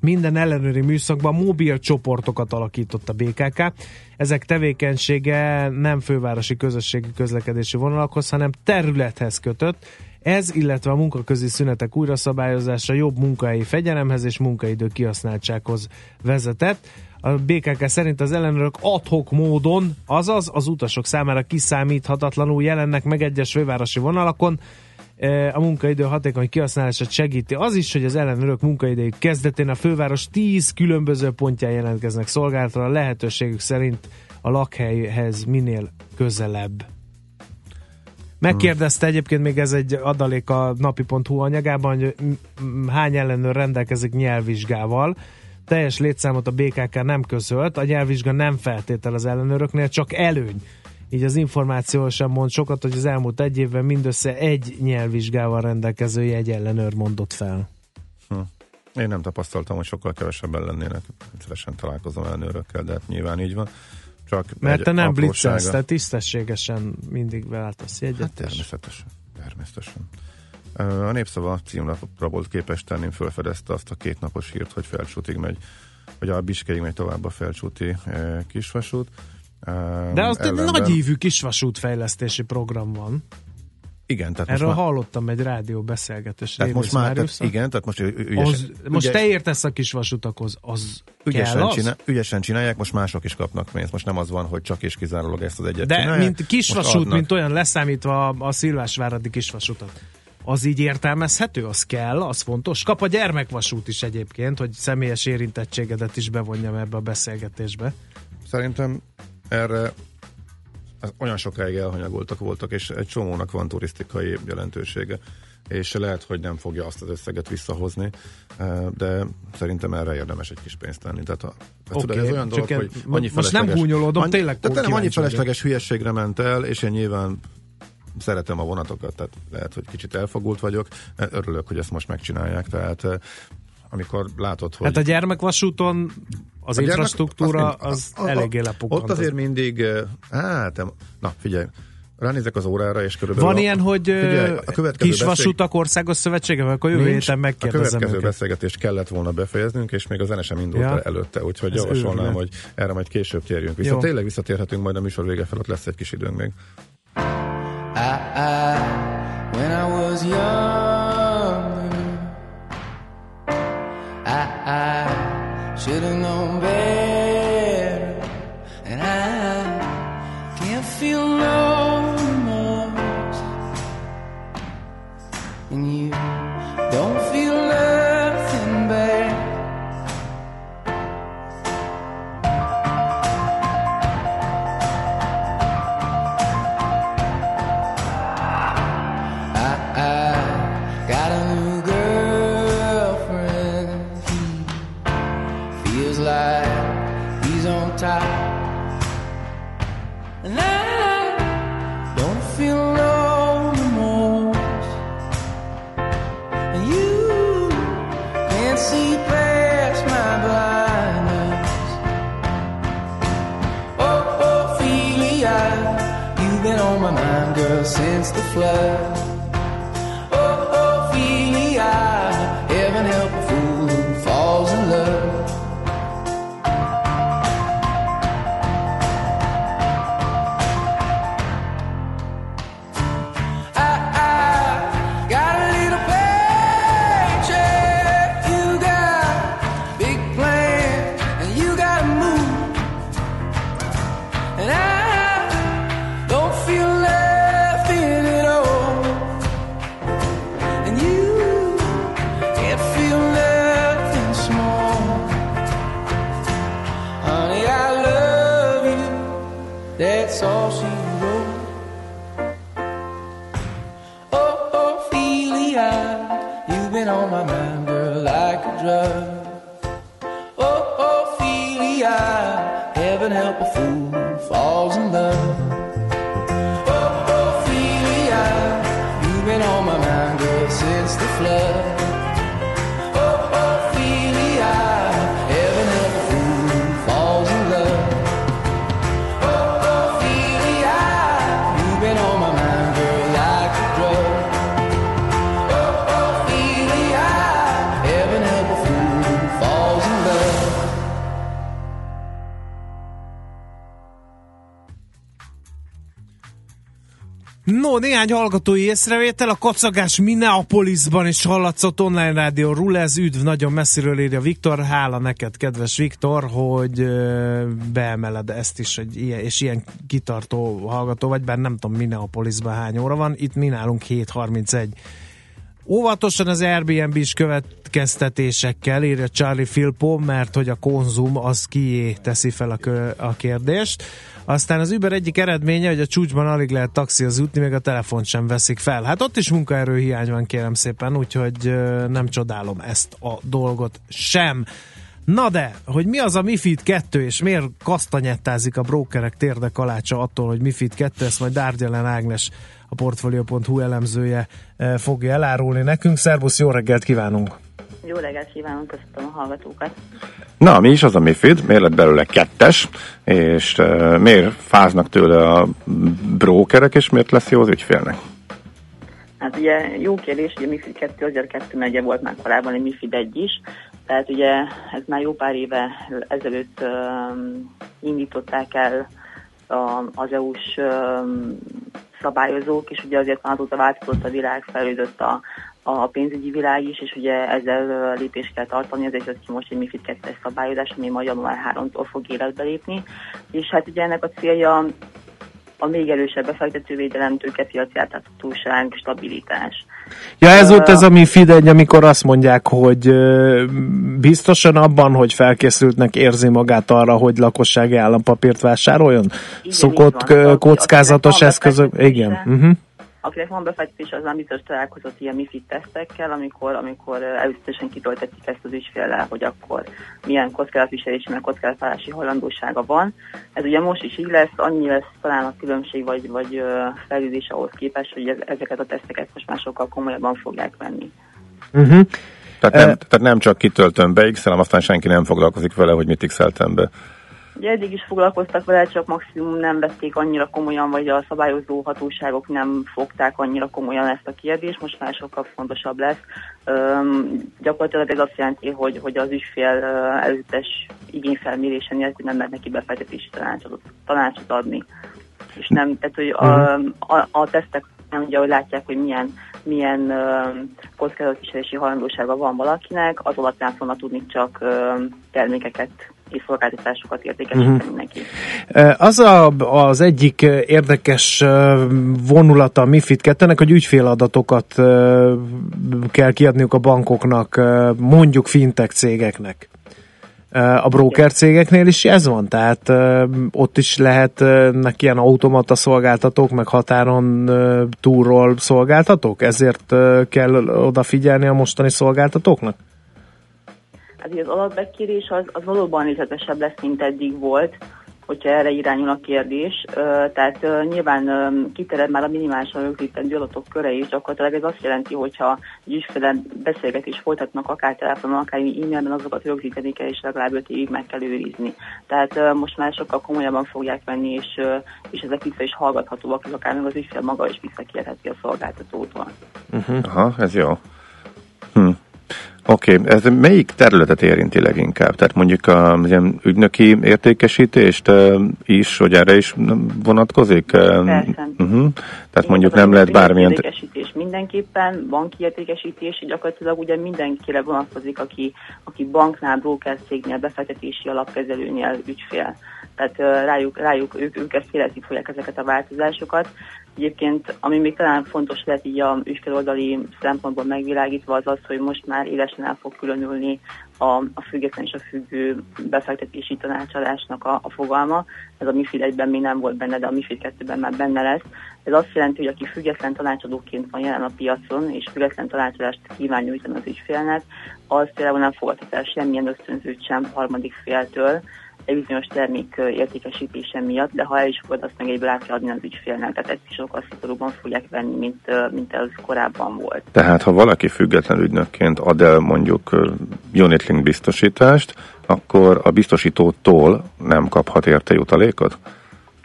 C: Minden ellenőri műszakban mobil csoportokat alakított a BKK. Ezek tevékenysége nem fővárosi közösségi közlekedési vonalakhoz, hanem területhez kötött. Ez, illetve a munkaközi szünetek újraszabályozása jobb munkahelyi fegyelemhez és munkaidő kihasználtsághoz vezetett. A BKK szerint az ellenőrök adhok módon, azaz az utasok számára kiszámíthatatlanul jelennek meg egyes fővárosi vonalakon, a munkaidő hatékony kihasználását segíti az is, hogy az ellenőrök munkaidejük kezdetén a főváros 10 különböző pontján jelentkeznek szolgálatra a lehetőségük szerint a lakhelyhez minél közelebb. Megkérdezte egyébként még ez egy adalék a napi.hu anyagában, hogy hány ellenőr rendelkezik nyelvvizsgával. Teljes létszámot a BKK nem közölt, a nyelvvizsga nem feltétel az ellenőröknél, csak előny. Így az információ sem mond sokat, hogy az elmúlt egy évben mindössze egy nyelvvizsgával rendelkező jegy ellenőr mondott fel.
D: Hm. Én nem tapasztaltam, hogy sokkal kevesebben lennének. Rendszeresen találkozom ellenőrökkel, de hát nyilván így van. Csak
C: Mert te nem blitzelsz, te tisztességesen mindig váltasz jegyet.
D: Hát
C: és-
D: természetesen. Természetesen. A népszava címlapra volt képes tenni, fölfedezte azt a kétnapos hírt, hogy Felcsútig megy, vagy a Biskeig megy tovább a Felcsúti kisvasút.
C: De az egy
D: ellenben-
C: nagyívű kisvasútfejlesztési program van.
D: Igen, tehát
C: Erről
D: most már,
C: hallottam egy rádió beszélgetés.
D: tehát most már tehát, igen, tehát most ü- ügyes,
C: az, most
D: ügyes-
C: te értesz a kisvasutakhoz, az
D: ügyesen,
C: kell az?
D: csinál, ügyesen csinálják, most mások is kapnak pénzt. Most nem az van, hogy csak és kizárólag ezt az egyet
C: De
D: csinálják.
C: mint kisvasút, mint olyan leszámítva a, a Szilvásváradi kisvasutat. Az így értelmezhető, az kell, az fontos. Kap a gyermekvasút is egyébként, hogy személyes érintettségedet is bevonjam ebbe a beszélgetésbe.
D: Szerintem erre olyan sokáig elhanyagoltak voltak, és egy csomónak van turisztikai jelentősége, és lehet, hogy nem fogja azt az összeget visszahozni, eh, de szerintem erre érdemes egy kis pénzt tenni. Tehát, a, tudod, ez olyan dolog, hogy annyi
C: most nem gúnyolódom,
D: annyi,
C: tényleg
D: Tehát nem annyi felesleges hülyességre ment el, és én nyilván szeretem a vonatokat, tehát lehet, hogy kicsit elfogult vagyok, örülök, hogy ezt most megcsinálják, tehát eh, amikor látod, hogy...
C: Hát a gyermekvasúton az
D: A gyermek-
C: infrastruktúra
D: mind-
C: az
D: a- a-
C: eléggé
D: a-
C: lepukkant.
D: Ott azért mindig, hát, na figyelj, ránézek az órára, és körülbelül...
C: Van
D: a-
C: ilyen, hogy
D: figyelj, a következő
C: kisvasutak országos szövetsége, vagy akkor jövő
D: Nincs.
C: héten
D: A
C: megkérdezem
D: következő
C: őket.
D: beszélgetést kellett volna befejeznünk, és még a zene sem indult
C: Ja.
D: el előtte, úgyhogy
C: Ez
D: javasolnám,
C: őrület.
D: hogy erre majd később térjünk vissza.
C: Jó.
D: Tényleg visszatérhetünk majd a műsor vége felett, lesz egy kis időnk még.
P: I, I, when I was younger, I, should have known better, since the flood. Help a fool
C: No, néhány hallgatói észrevétel. A kacagás Minneapolisban is hallatszott online rádió Rulez. Üdv, nagyon messziről írja Viktor. Hála neked, kedves Viktor, hogy beemeled ezt is, hogy ilyen, és ilyen kitartó hallgató vagy, bár nem tudom Minneapolisban hány óra van. Itt mi nálunk 7.31. Óvatosan az Airbnb is következtetésekkel írja Charlie Filpo, mert hogy a konzum az kié teszi fel a, kö- a kérdést. Aztán az Uber egyik eredménye, hogy a csúcsban alig lehet taxihoz jutni, még a telefont sem veszik fel. Hát ott is munkaerőhiány van, kérem szépen, úgyhogy nem csodálom ezt a dolgot sem. Na de, hogy mi az a MIFID 2, és miért kasztanyettázik a brókerek térde kalácsa attól, hogy MIFID 2, ezt majd Dárgyelen Ágnes, a Portfolio.hu elemzője fogja elárulni nekünk. Szerbusz, jó reggelt kívánunk!
Q: Jó reggelt kívánok, köszöntöm a hallgatókat.
D: Na, mi is az a MIFID? Miért lett belőle kettes? És uh, miért fáznak tőle a brókerek, és miért lesz jó az ügyfélnek?
Q: Hát ugye jó kérdés, ugye MIFID 2 azért 2 megye volt már korábban egy MIFID 1 is, tehát ugye ez már jó pár éve ezelőtt um, indították el a, az EU-s um, szabályozók, és ugye azért már azóta változott a világ, fejlődött a, a pénzügyi világ is, és ugye ezzel lépést kell tartani, ezért jött ki most egy MIFID 2-es szabályozás, ami majd január 3-tól fog életbe lépni, és hát ugye ennek a célja a még erősebb befektetővédelem, tőkepiaci átláthatóság, stabilitás.
C: Ja, ez volt ez a MIFID egy, amikor azt mondják, hogy biztosan abban, hogy felkészültnek érzi magát arra, hogy lakossági állampapírt vásároljon? Szokott ö,
Q: Aki-
C: kockázatos eszközök? Igen. Uh-huh.
Q: Akinek van befektetés, az már biztos találkozott ilyen MIFID tesztekkel, amikor, amikor előzetesen kitöltetik ezt az ügyféllel, hogy akkor milyen kockázatviselési, milyen kockázatállási hajlandósága van. Ez ugye most is így lesz, annyi lesz talán a különbség, vagy, vagy fejlődés ahhoz képest, hogy ez- ezeket a teszteket most már sokkal komolyabban fogják venni.
C: Uh-huh.
D: Tehát nem, tehát nem csak kitöltöm be x aztán senki nem foglalkozik vele, hogy mit x be.
Q: Ugye eddig is foglalkoztak vele, csak maximum nem vették annyira komolyan, vagy a szabályozó hatóságok nem fogták annyira komolyan ezt a kérdést, most már sokkal fontosabb lesz. Üm, gyakorlatilag ez azt jelenti, hogy, hogy az ügyfél ö, előzetes igényfelmérése nélkül nem lehet neki befektetési tanácsot, tanácsot adni. És nem, tehát hogy a, a, a tesztek nem ugye, hogy látják, hogy milyen, milyen uh, kockázatviselési hajlandósága van valakinek, az alapján fognak tudni csak uh, termékeket és szolgáltatásokat értékesíteni
C: Mhm.
Q: neki.
C: Az a, az egyik érdekes vonulata a MIFID 2-nek, hogy ügyféladatokat kell kiadniuk a bankoknak, mondjuk fintech cégeknek. A broker cégeknél is ez van, tehát ott is lehetnek ilyen automata szolgáltatók, meg határon túlról szolgáltatók, ezért kell odafigyelni a mostani szolgáltatóknak?
Q: Hát ugye az adatbekérés az, az valóban részletesebb lesz, mint eddig volt. hogyha erre irányul a kérdés. Tehát nyilván kitered már a minimálisan rögzítendő adatok köre is, gyakorlatilag ez azt jelenti, hogyha egy ügyfele beszélgetés folytatnak akár telefonon, akár e-mailben, azokat rögzíteni kell, és legalább 5 évig meg kell őrizni. Tehát most már sokkal komolyabban fogják venni, és, és ezek vissza is hallgathatóak, és akár még az ügyfél maga is visszakérheti a szolgáltatótól.
D: Uh-huh. Aha, ez jó. Hm. Oké, okay. ez melyik területet érinti leginkább? Tehát mondjuk a ilyen ügynöki értékesítést uh, is, hogy erre is vonatkozik?
Q: Persze.
D: Uh-huh. Tehát mondjuk nem lehet bármilyen...
Q: Értékesítés mindenképpen, banki értékesítés, gyakorlatilag ugye mindenkire vonatkozik, aki, aki banknál, broker cégnél, befektetési alapkezelőnél ügyfél. Tehát rájuk, rájuk ők, ők ezt érezni fogják ezeket a változásokat. Egyébként, ami még talán fontos lehet így a ügyféloldali szempontból megvilágítva, az az, hogy most már élesen el fog különülni a, a független és a függő befektetési tanácsadásnak a, a fogalma. Ez a MIFID 1-ben még nem volt benne, de a MIFID 2-ben már benne lesz. Ez azt jelenti, hogy aki független tanácsadóként van jelen a piacon, és független tanácsadást kíván nyújtani az ügyfélnek, az például nem fogadhat el semmilyen ösztönzőt sem harmadik féltől, egy bizonyos termék értékesítése miatt, de ha el is fogod, azt meg egyből át kell adni az ügyfélnek. Tehát ezt is sokkal szigorúban fogják venni, mint, mint ez korábban volt.
D: Tehát ha valaki független ügynökként ad el mondjuk unitlink biztosítást, akkor a biztosítótól nem kaphat érte jutalékot?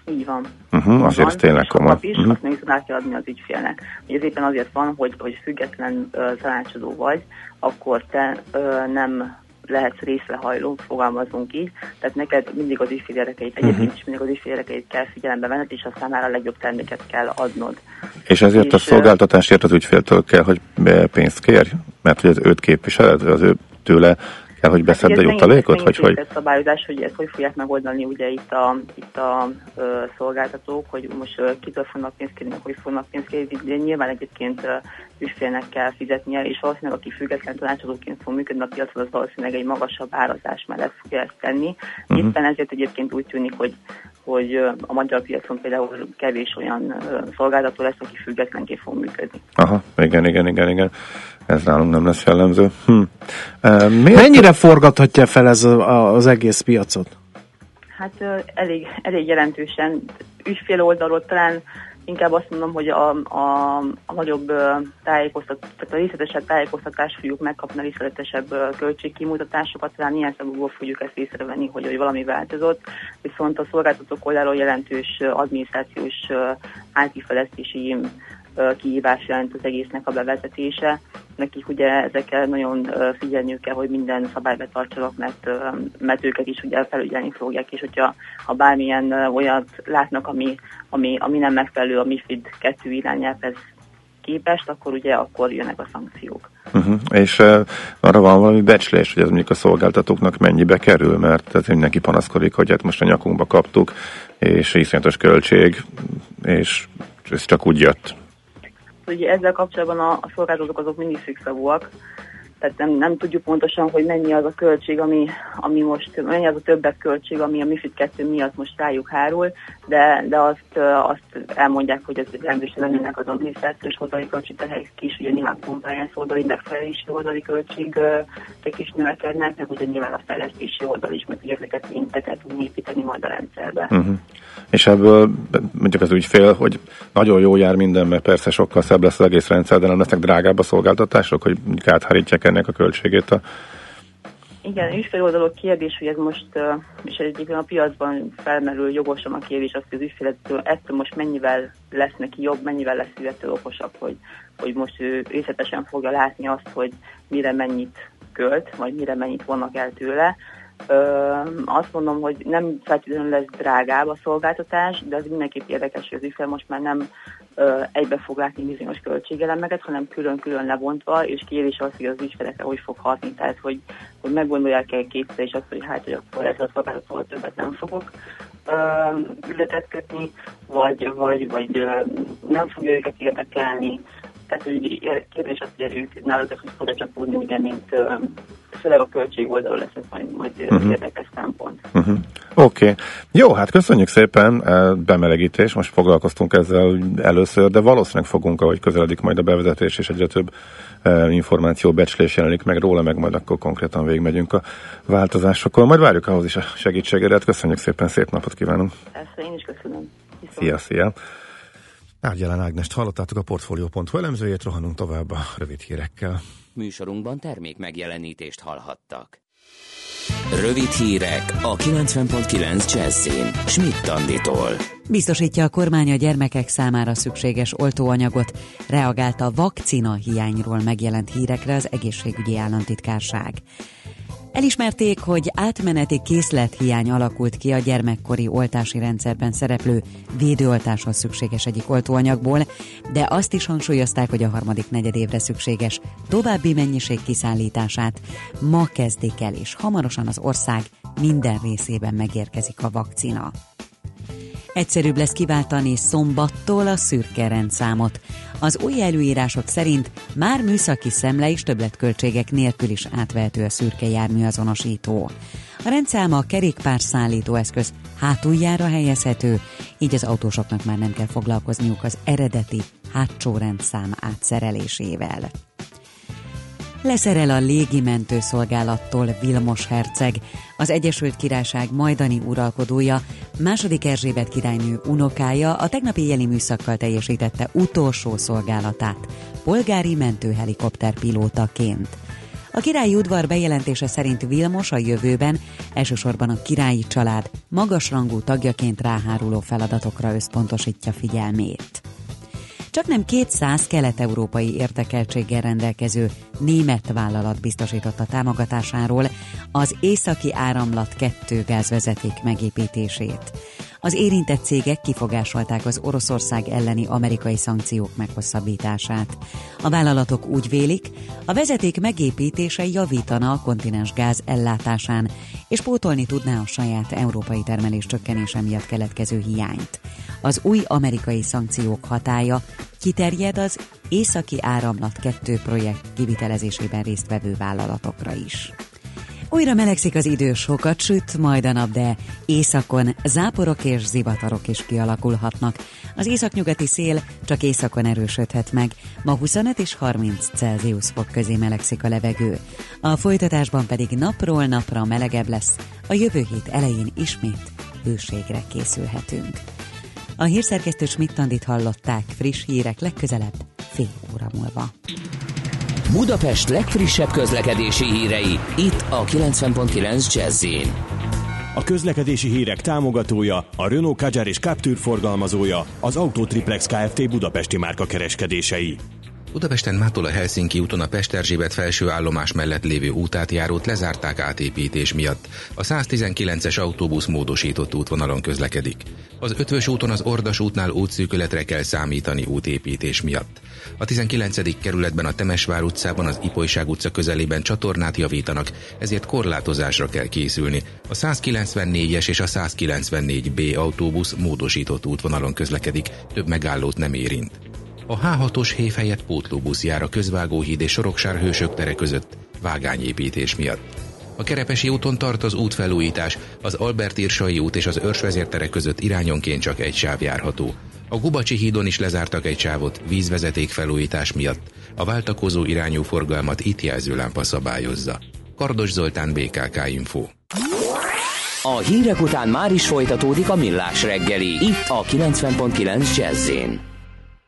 Q: Így van.
D: Uh-huh, azért ez tényleg komoly.
Q: kap is,
D: Uh-huh.
Q: azt viszont át kell adni az ügyfélnek. Ugye ez éppen azért van, hogy, hogy független ö, tanácsadó vagy, akkor te ö, nem lehetsz részrehajló, fogalmazunk így, tehát neked mindig az érdekeit,
D: Mhm.
Q: egyébként is mindig az ügyfél érdekeit kell figyelembe venned, és a számára a legjobb terméket kell adnod.
D: És ezért a
Q: És, ö,
D: szolgáltatásért az ügyféltől kell, hogy pénzt kérj? Mert hogy az őt képviseled, az ő tőle kell, hogy beszedd a
Q: Hát, ez
D: jutalékot? Vagy hogy?
Q: egy szabályozás, hogy ezt hogy fogják megoldani ugye itt a, itt a ö, szolgáltatók, hogy most ö, kitől fognak pénzt kérni, hogy fognak pénzt kérni, de nyilván egyébként ö, ügyfélnek kell fizetnie, és valószínűleg aki független tanácsadóként fog működni a piacon, az valószínűleg egy magasabb árazás mellett fogja ezt tenni.
D: Mhm.
Q: Éppen ezért egyébként úgy tűnik, hogy hogy a magyar piacon például kevés olyan szolgáltató lesz, aki függetlenként fog működni.
D: Aha, igen, igen, igen, igen. Ez nálunk nem lesz jellemző. Hm. E, miért?
C: Mennyire forgathatja fel ez a, a, az egész piacot?
Q: Hát elég, elég jelentősen ügyfél oldalról talán inkább azt mondom, hogy a, a, a nagyobb ö, tájékoztat, tehát a részletesebb tájékoztatást fogjuk megkapni, a részletesebb költségkimutatásokat, talán ilyen szempontból fogjuk ezt észrevenni, hogy, hogy valami változott, viszont a szolgáltatók oldalról jelentős adminisztrációs ö, kihívás jelent az egésznek a bevezetése. Nekik ugye ezekkel nagyon figyelniük kell, hogy minden szabályt tartsanak, mert, mert őket is ugye felügyelni fogják, és hogyha ha bármilyen olyat látnak, ami, ami, ami nem megfelelő a MIFID 2 irányelvhez képest, akkor ugye akkor jönnek a szankciók.
D: Uh-huh. És uh, arra van valami becslés, hogy ez mondjuk a szolgáltatóknak mennyibe kerül, mert ez mindenki panaszkodik, hogy hát most a nyakunkba kaptuk, és iszonyatos költség, és ez csak úgy jött.
Q: Ugye ezzel kapcsolatban a, a szolgáltatók azok mindig szükszavúak, tehát nem, nem tudjuk pontosan, hogy mennyi az a költség, ami, ami most, mennyi az a többet költség, ami a MIFID 2 miatt most rájuk hárul, de, de azt, azt elmondják, hogy ez rendesen lennének az adminisztrációs oldali költségterhek is, ugye nyilván compliance oldali, megfelelési oldali költségek is növekednek, meg ugye nyilván a fejlesztési oldal is, mert ugye ezeket mindeket tudni építeni majd a rendszerbe.
D: Uh-huh. És ebből mondjuk az ügyfél, hogy nagyon jó jár minden, mert persze sokkal szebb lesz az egész rendszer, de nem lesznek drágább a szolgáltatások, hogy mondjuk áthárítják ennek a költségét a
Q: Igen, ügyféloldalú kérdés, hogy ez most, és egyébként a piacban felmerül jogosan a kérdés, az, hogy az ügyfél ettől, most mennyivel lesz neki jobb, mennyivel lesz ő ettől okosabb, hogy, hogy most ő részletesen fogja látni azt, hogy mire mennyit költ, vagy mire mennyit vonnak el tőle. Ö, azt mondom, hogy nem feltétlenül lesz drágább a szolgáltatás, de az mindenképp érdekes, hogy az ügyfél most már nem egybe fog látni bizonyos költségelemeket, hanem külön-külön lebontva, és kérdés az, hogy az ügyfelekre hogy fog hatni, tehát hogy, hogy meggondolják el kétszer, és azt, hogy hát, hogy akkor ez a szolgáltatóval többet nem fogok ö, ületet kötni, vagy, vagy, vagy nem fogja őket érdekelni. Tehát hogy kérdés az, hogy ők náluk hogy fog csapódni, ugye, mint főleg a költség oldalról lesz ez majd, majd uh-huh. érdekes szempont.
D: Uh-huh.
R: Oké. Okay. Jó, hát köszönjük szépen, bemelegítés, most foglalkoztunk ezzel először, de valószínűleg fogunk, ahogy közeledik majd a bevezetés, és egyre több információ, becslés jelenik meg róla, meg majd akkor konkrétan végigmegyünk a változásokon. Majd várjuk ahhoz is a segítségedet. Köszönjük szépen, szép napot kívánunk.
Q: Persze, én is köszönöm. Viszont.
R: Szia, szia.
D: Árgyalán Ágnest hallottátok a Portfolio.hu elemzőjét, rohanunk tovább a rövid hírekkel.
G: Műsorunkban termék megjelenítést hallhattak. Rövid hírek a 90.9 Jazzin. Schmidt Anditól.
H: Biztosítja a kormány a gyermekek számára szükséges oltóanyagot, reagált a vakcina hiányról megjelent hírekre az egészségügyi államtitkárság. Elismerték, hogy átmeneti készlethiány alakult ki a gyermekkori oltási rendszerben szereplő védőoltáshoz szükséges egyik oltóanyagból, de azt is hangsúlyozták, hogy a harmadik negyedévre szükséges további mennyiség kiszállítását ma kezdik el, és hamarosan az ország minden részében megérkezik a vakcina. Egyszerűbb lesz kiváltani szombattól a szürke rendszámot. Az új előírások szerint már műszaki szemle és többletköltségek nélkül is átvehető a szürke járműazonosító. A rendszám a kerékpárszállító eszköz hátuljára helyezhető, így az autósoknak már nem kell foglalkozniuk az eredeti hátsó rendszám átszerelésével leszerel a légimentőszolgálattól Vilmos herceg, az Egyesült Királyság majdani uralkodója, második Erzsébet királynő unokája a tegnapi jeli műszakkal teljesítette utolsó szolgálatát, polgári mentőhelikopter pilótaként. A királyi udvar bejelentése szerint Vilmos a jövőben elsősorban a királyi család magasrangú tagjaként ráháruló feladatokra összpontosítja figyelmét. Csak nem 200 kelet-európai értekeltséggel rendelkező német vállalat biztosította támogatásáról az északi áramlat 2 gázvezeték megépítését. Az érintett cégek kifogásolták az Oroszország elleni amerikai szankciók meghosszabbítását. A vállalatok úgy vélik, a vezeték megépítése javítana a kontinens gáz ellátásán, és pótolni tudná a saját európai termelés csökkenése miatt keletkező hiányt. Az új amerikai szankciók hatája kiterjed az Északi Áramlat 2 projekt kivitelezésében résztvevő vállalatokra is. Újra melegszik az idő, sokat süt, majd a nap, de északon záporok és zivatarok is kialakulhatnak. Az északnyugati szél csak északon erősödhet meg, ma 25 és 30 Celsius fok közé melegszik a levegő. A folytatásban pedig napról napra melegebb lesz, a jövő hét elején ismét hőségre készülhetünk. A hírszerkesztő Schmidt-Tandit hallották friss hírek legközelebb fél óra múlva.
G: Budapest legfrissebb közlekedési hírei, itt a 90.9 jazz
S: A közlekedési hírek támogatója, a Renault Kadjar és Captur forgalmazója, az Autotriplex Kft. Budapesti márka kereskedései.
T: Budapesten mától a Helsinki úton a Pesterzsébet felső állomás mellett lévő útátjárót lezárták átépítés miatt. A 119-es autóbusz módosított útvonalon közlekedik. Az ötvös úton az Ordas útnál útszűkületre kell számítani útépítés miatt. A 19. kerületben a Temesvár utcában az Ipolyság utca közelében csatornát javítanak, ezért korlátozásra kell készülni. A 194-es és a 194B autóbusz módosított útvonalon közlekedik, több megállót nem érint. A H6-os hév helyett pótlóbusz jár a Közvágóhíd és Soroksár hősök tere között vágányépítés miatt. A Kerepesi úton tart az útfelújítás, az Albert Irsai út és az Őrsvezértere között irányonként csak egy sáv járható. A Gubacsi hídon is lezártak egy sávot vízvezeték felújítás miatt. A váltakozó irányú forgalmat itt jelzőlámpa szabályozza. Kardos Zoltán, BKK Info.
G: A hírek után már is folytatódik a millás reggeli, itt a 90.9 jazz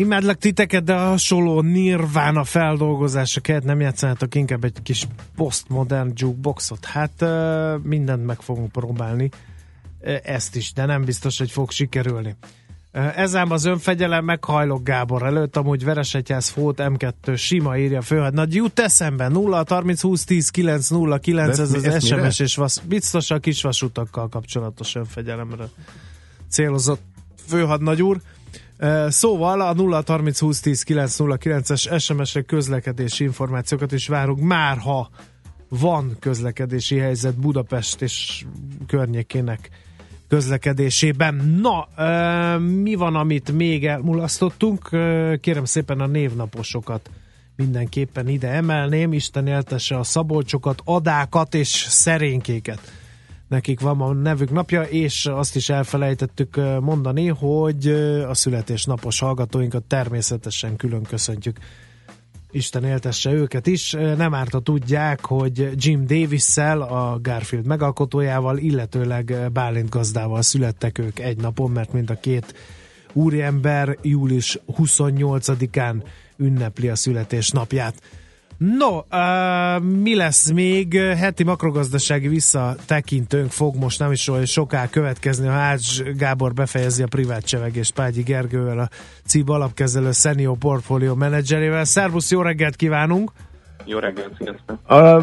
C: Imádlak titeket, de a hasonló Nirvana feldolgozása kellett, nem játszanátok inkább egy kis postmodern jukeboxot? Hát mindent meg fogunk próbálni, ezt is, de nem biztos, hogy fog sikerülni. Ez ám az önfegyelem meghajlok Gábor előtt, amúgy Veresetyász Fót M2 sima írja főhad. Nagy jut eszembe, 0 30 20 10 9 0 9
D: De
C: ez az
D: ezt mire?
C: SMS és vasz, biztos a kisvasutakkal kapcsolatos önfegyelemre célozott főhadnagy úr. Szóval a 0 30 20 10 909 es SMS-re közlekedési információkat is várunk, már ha van közlekedési helyzet Budapest és környékének közlekedésében. Na, mi van, amit még elmulasztottunk? Kérem szépen a névnaposokat mindenképpen ide emelném. Isten éltesse a szabolcsokat, adákat és szerénkéket nekik van a nevük napja, és azt is elfelejtettük mondani, hogy a születésnapos hallgatóinkat természetesen külön köszöntjük. Isten éltesse őket is. Nem árt, ha tudják, hogy Jim Davis-szel, a Garfield megalkotójával, illetőleg Bálint gazdával születtek ők egy napon, mert mind a két úriember július 28-án ünnepli a születésnapját. No, uh, mi lesz még? Heti makrogazdasági visszatekintőnk fog most nem is olyan soká következni, ha Ács Gábor befejezi a privát csevegést Págyi Gergővel, a CIB alapkezelő senior portfolio menedzserével. Szervusz, jó reggelt kívánunk!
U: Jó reggelt, sziasztok!
C: A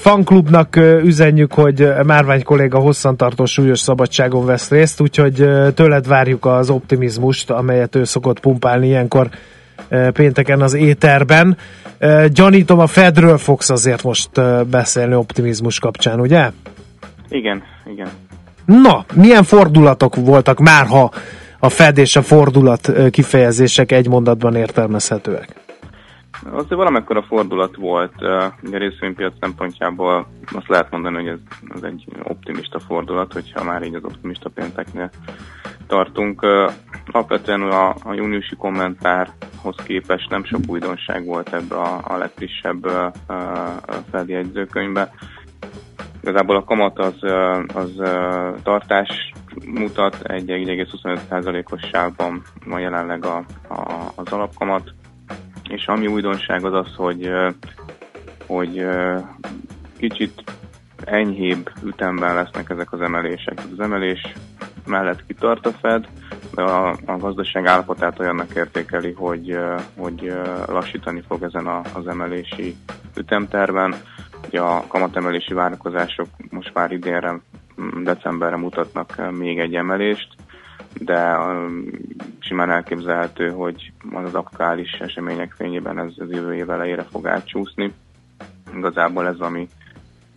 C: fanklubnak üzenjük, hogy Márvány kolléga hosszantartó súlyos szabadságon vesz részt, úgyhogy tőled várjuk az optimizmust, amelyet ő szokott pumpálni ilyenkor pénteken az éterben. Gyanítom, a Fedről fogsz azért most beszélni optimizmus kapcsán, ugye?
U: Igen, igen.
C: Na, milyen fordulatok voltak már, ha a Fed és a fordulat kifejezések egy mondatban értelmezhetőek?
U: Azért valamekkora fordulat volt, ugye a részvénypiac szempontjából azt lehet mondani, hogy ez, ez egy optimista fordulat, hogyha már így az optimista pénteknél tartunk. Alapvetően a, a júniusi kommentárhoz képest nem sok újdonság volt ebbe a, a legfrissebb feljegyzőkönyvbe. Igazából a kamat az, az tartás mutat, egy 1,25%-os sávban van jelenleg a, a, az alapkamat, és ami újdonság az az, hogy, hogy kicsit enyhébb ütemben lesznek ezek az emelések. Az emelés mellett kitart a Fed, de a, a gazdaság állapotát olyannak értékeli, hogy, hogy lassítani fog ezen a, az emelési ütemterven. Ugye a kamatemelési várakozások most már idénre, decemberre mutatnak még egy emelést, de um, simán elképzelhető, hogy majd az aktuális események fényében ez az jövő év elejére fog átcsúszni. Igazából ez, ami,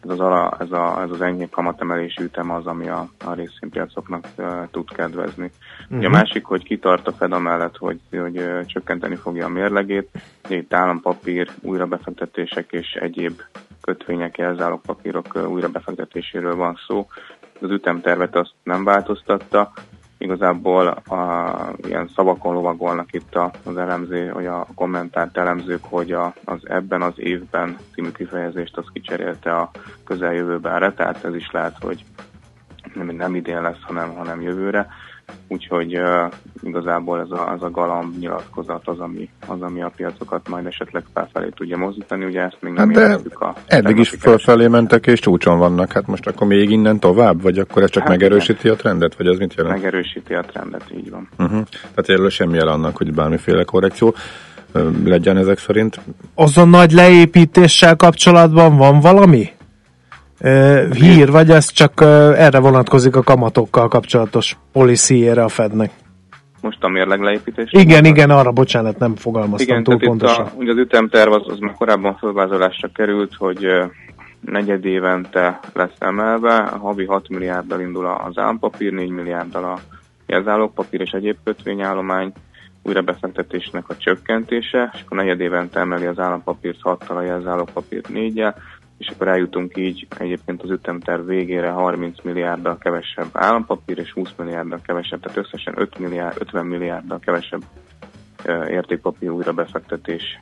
U: ez, az, ala, ez, a, ez az enyhébb kamatemelési ütem az, ami a, a részvénypiacoknak uh, tud kedvezni. Uh-huh. Ugye a
V: Mhm.
U: másik, hogy kitart a Fed amellett, hogy, hogy uh, csökkenteni fogja a mérlegét. Ugye itt állampapír, újrabefektetések és egyéb kötvények, jelzálogpapírok ö, újra befektetéséről van szó. Az ütemtervet azt nem változtatta, igazából a, ilyen szavakon lovagolnak itt a, az elemző, vagy a kommentárt elemzők, hogy a, az ebben az évben című kifejezést az kicserélte a közeljövőbenre, tehát ez is lehet, hogy nem, nem idén lesz, hanem, hanem jövőre. Úgyhogy uh, igazából ez a, az a galamb nyilatkozat az ami, az, ami a piacokat majd esetleg felfelé tudja mozdítani. Ugye ezt még nem
R: Hát de
U: értük a
R: eddig is fölfelé mentek és csúcson vannak, hát most akkor még innen tovább, vagy akkor ez csak
U: Hát
R: megerősíti a trendet, vagy ez mit jelent?
U: Megerősíti a trendet, így van.
R: Uh-huh. Tehát erről semmi jel annak, hogy bármiféle korrekció legyen ezek szerint.
C: Azon nagy leépítéssel kapcsolatban van valami? Hír, vagy ez csak erre vonatkozik a kamatokkal kapcsolatos policyére a Fednek?
U: Most a mérleg leépítés.
C: Igen, igen, arra bocsánat, nem fogalmaztam
U: Igen,
C: túl pontosan.
U: a, ugye az ütemterv az, az már korábban fölvázolásra került, hogy negyed évente lesz emelve, havi 6 milliárddal indul az állampapír, 4 milliárddal a jelzálogpapír és egyéb kötvényállomány újra befektetésnek a csökkentése, és akkor negyed évente emeli az állampapírt 6-tal, a jelzálogpapírt 4 és akkor eljutunk így egyébként az ütemterv végére 30 milliárddal kevesebb állampapír és 20 milliárddal kevesebb, tehát összesen 5 milliárd, 50 milliárddal kevesebb értékpapír újra befektetés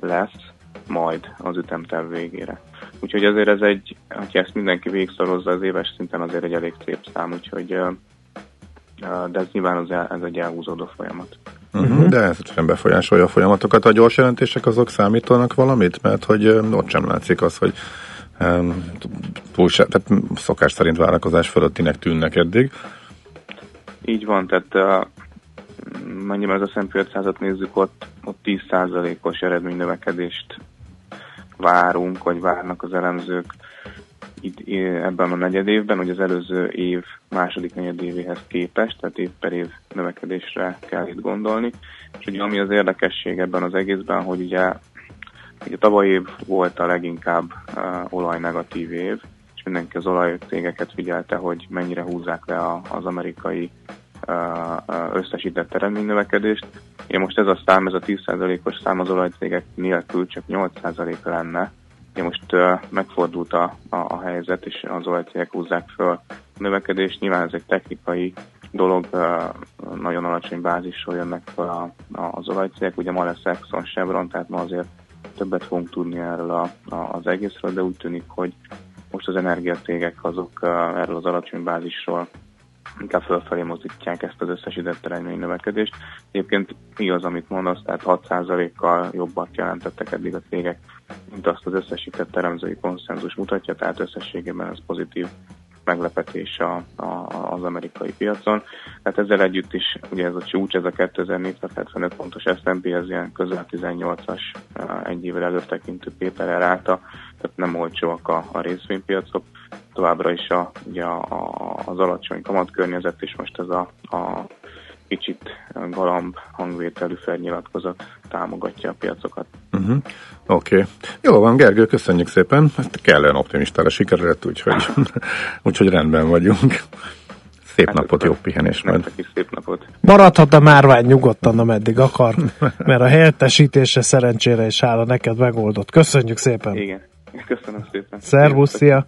U: lesz majd az ütemterv végére. Úgyhogy azért ez egy, hogyha ezt mindenki végigszorozza az éves szinten, azért egy elég szép szám, úgyhogy de ez nyilván az ez egy elhúzódó folyamat.
R: Uh-huh. De ez sem befolyásolja a folyamatokat. A gyors jelentések azok számítanak valamit? Mert hogy ott sem látszik az, hogy túl se, tehát szokás szerint várakozás fölöttinek tűnnek eddig.
U: Így van, tehát uh, mennyiben az S&P 500-at nézzük, ott, ott 10%-os eredménynövekedést várunk, vagy várnak az elemzők itt, ebben a negyed évben, hogy az előző év második negyed évéhez képest, tehát év per év növekedésre kell itt gondolni. És ugye ami az érdekesség ebben az egészben, hogy ugye, ugye tavaly év volt a leginkább uh, olajnegatív év, és mindenki az olajcégeket figyelte, hogy mennyire húzzák le a, az amerikai összesített eredménynövekedést. Én most ez a szám, ez a 10%-os szám az olajcégek nélkül csak 8% lenne. Én most uh, megfordult a, a, a helyzet, és az olajcégek húzzák föl a növekedést. Nyilván ez egy technikai dolog, uh, nagyon alacsony bázisról jönnek fel a, a, az olajcégek. Ugye ma lesz Exxon Chevron, tehát ma azért többet fogunk tudni erről a, a, az egészről, de úgy tűnik, hogy most az energiacégek azok uh, erről az alacsony bázisról inkább fölfelé mozdítják ezt az összesített eredmény növekedést. Egyébként igaz, amit mondasz, tehát 6%-kal jobbat jelentettek eddig a cégek, mint azt az összesített teremzői konszenzus mutatja, tehát összességében ez pozitív meglepetés a, a, az amerikai piacon. Tehát ezzel együtt is ugye ez a csúcs, ez a 2475 pontos S&P, ez ilyen közel 18-as egy évvel előtt tekintő Péter ráta, tehát nem olcsóak a, a részvénypiacok. Továbbra is a, ugye a, a, az alacsony kamatkörnyezet, és most ez a, a kicsit galamb hangvételű felnyilatkozat támogatja a piacokat.
R: Uh-huh. Oké. Okay. Jó van, Gergő, köszönjük szépen. Ezt kellően optimistára sikerült, úgyhogy, úgyhogy rendben vagyunk. Szép
U: Hát
R: napot, jó pihenés majd.
U: Szép napot.
C: Maradhat a márvány nyugodtan, ameddig akar, mert a helyettesítése szerencsére is hála neked megoldott. Köszönjük szépen!
U: Igen. Köszönöm szépen.
C: Szervusz, szia!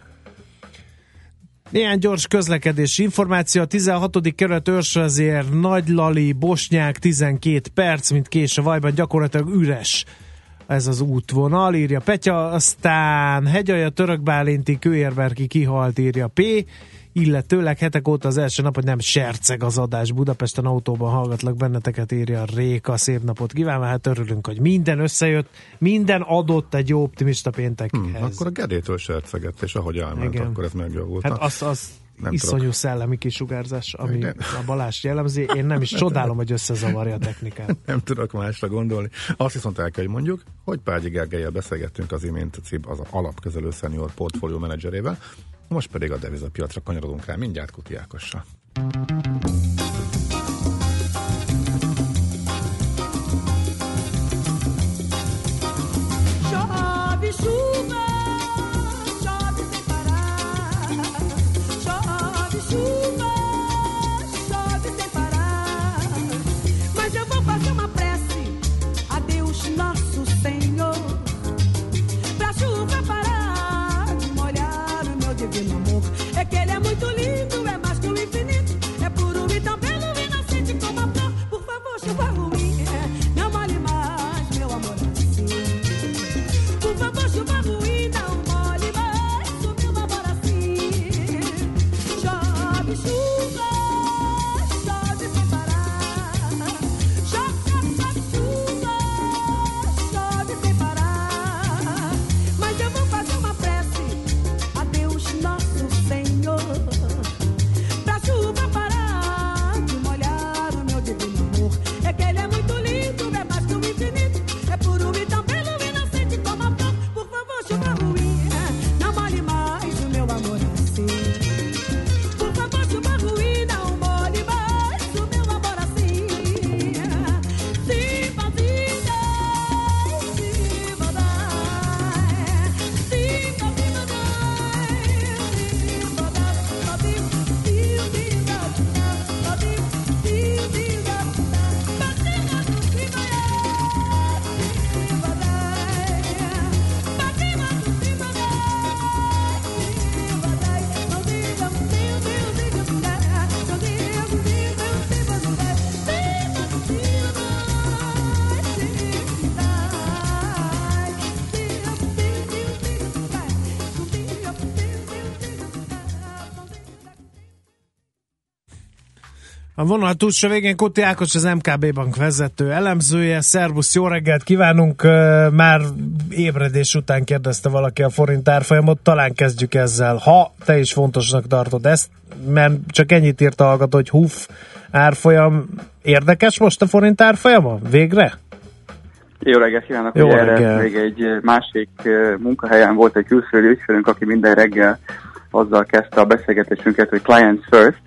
C: Néhány gyors közlekedési információ. A 16. kerület őrsvezér Nagy Lali, Bosnyák 12 perc, mint kés a vajban, gyakorlatilag üres ez az útvonal, írja Petya, aztán Hegyalja, Törökbálinti, Kőérberki kihalt, írja P, illetőleg hetek óta az első nap, hogy nem serceg az adás. Budapesten autóban hallgatlak benneteket, írja Réka. Szép napot kívánva, hát örülünk, hogy minden összejött, minden adott egy jó optimista péntekhez.
D: Hmm, akkor a gedétől sercegett, és ahogy elment,
C: Igen.
D: akkor ez megjavult.
C: Hát az, az
D: nem
C: iszonyú
D: tudok.
C: szellemi kisugárzás, ami a Balázs jellemzi. Én nem is csodálom, hogy összezavarja a technikát.
D: Nem tudok másra gondolni. Azt viszont el kell, hogy mondjuk, hogy Págyi Gergelyel beszélgettünk az imént a CIB, az alapkezelő senior portfólió menedzserével, most pedig a devizapiacra kanyarodunk rá mindjárt Kuti Ákossal.
B: A
C: vonal túlsó végén Kuti Ákos, az MKB Bank vezető elemzője. Szervusz, jó reggelt kívánunk! Már ébredés után kérdezte valaki a forint árfolyamot, talán kezdjük ezzel. Ha te is fontosnak tartod ezt, mert csak ennyit írt a hallgató, hogy huf, árfolyam. Érdekes most a forint árfolyama? Végre?
V: Jó reggelt kívánok!
C: Jó reggelt.
V: még egy másik munkahelyen volt egy külföldi ügyfelünk, aki minden reggel azzal kezdte a beszélgetésünket, hogy clients first,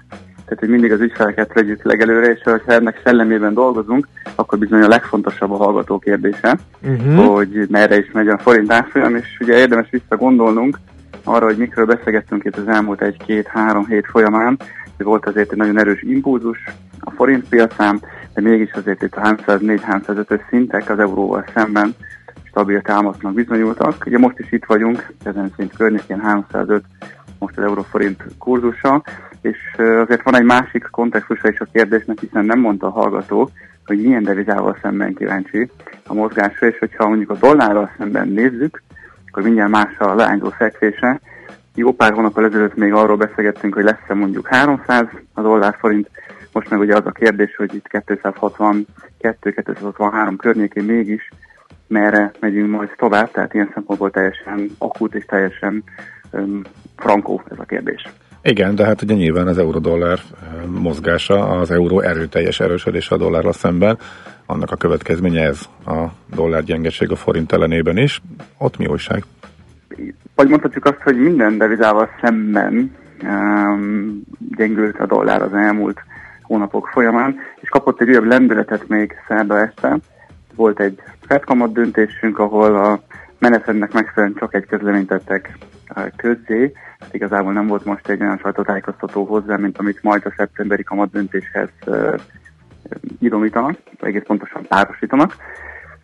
V: tehát hogy mindig az ügyfeleket vegyük legelőre, és ha ennek szellemében dolgozunk, akkor bizony a legfontosabb a hallgató kérdése,
C: Mhm.
V: hogy merre is megy a forint árfolyam, és ugye érdemes visszagondolnunk arra, hogy mikről beszélgettünk itt az elmúlt egy-két-három hét folyamán, hogy volt azért egy nagyon erős impulzus a forint piacán, de mégis azért itt a 304-305-ös szintek az euróval szemben stabil támasznak bizonyultak. Ugye most is itt vagyunk, ezen szint környékén 305 most az euróforint kurzusa, és azért van egy másik kontextusa is a kérdésnek, hiszen nem mondta a hallgató, hogy milyen devizával szemben kíváncsi a mozgásra, és hogyha mondjuk a dollárral szemben nézzük, akkor mindjárt más a leányzó fekvése. Jó pár hónappal ezelőtt még arról beszélgettünk, hogy lesz-e mondjuk 300 a dollár forint, most meg ugye az a kérdés, hogy itt 262-263 környékén mégis merre megyünk majd tovább, tehát ilyen szempontból teljesen akut és teljesen um, frankó ez a kérdés.
D: Igen, de hát ugye nyilván az euró-dollár eh, mozgása, az euró erőteljes erősödése a dollárral szemben, annak a következménye ez a dollár gyengeség a forint ellenében is. Ott mi újság?
V: Vagy mondhatjuk azt, hogy minden devizával szemben um, gyengült a dollár az elmúlt hónapok folyamán, és kapott egy újabb lendületet még szerda este. Volt egy felkamat döntésünk, ahol a menetrendnek megfelelően csak egy közleményt tettek közzé, hát igazából nem volt most egy olyan sajtótájékoztató hozzá, mint amit majd a szeptemberi kamat döntéshez idomítanak, egész pontosan párosítanak.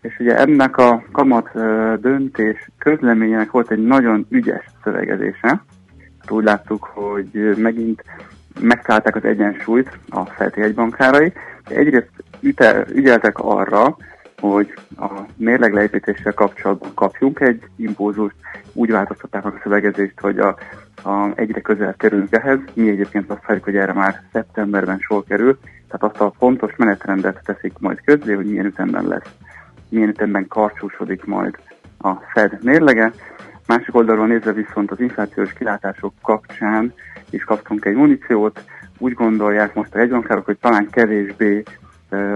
V: És ugye ennek a kamat döntés közleményének volt egy nagyon ügyes szövegezése. Hát úgy láttuk, hogy megint megtalálták az egyensúlyt a felti egybankárai. Egyrészt ügyeltek arra, hogy a mérlegleépítéssel kapcsolatban kapjunk egy impulzust, úgy változtatták meg a szövegezést, hogy a, a egyre közel kerülünk ehhez. Mi egyébként azt várjuk, hogy erre már szeptemberben sor kerül, tehát azt a pontos menetrendet teszik majd közzé, hogy milyen ütemben lesz, milyen ütemben karcsúsodik majd a Fed mérlege. Másik oldalról nézve viszont az inflációs kilátások kapcsán is kaptunk egy muníciót. Úgy gondolják most a jegybankárok, hogy talán kevésbé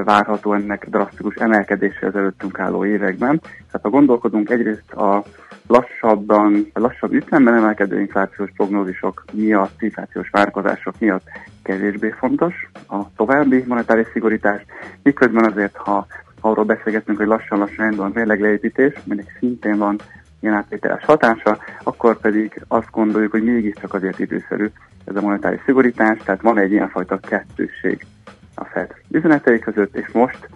V: várható ennek drasztikus emelkedése az előttünk álló években. Tehát ha gondolkodunk egyrészt a lassabban, a lassabb ütemben emelkedő inflációs prognózisok miatt, inflációs várakozások miatt kevésbé fontos a további monetáris szigorítás, miközben azért, ha arról beszélgetünk, hogy lassan-lassan indul a mérlegleépítés, aminek szintén van ilyen átvételes hatása, akkor pedig azt gondoljuk, hogy mégiscsak azért időszerű ez a monetáris szigorítás, tehát van egy ilyenfajta kettősség a Fed üzenetei között, és most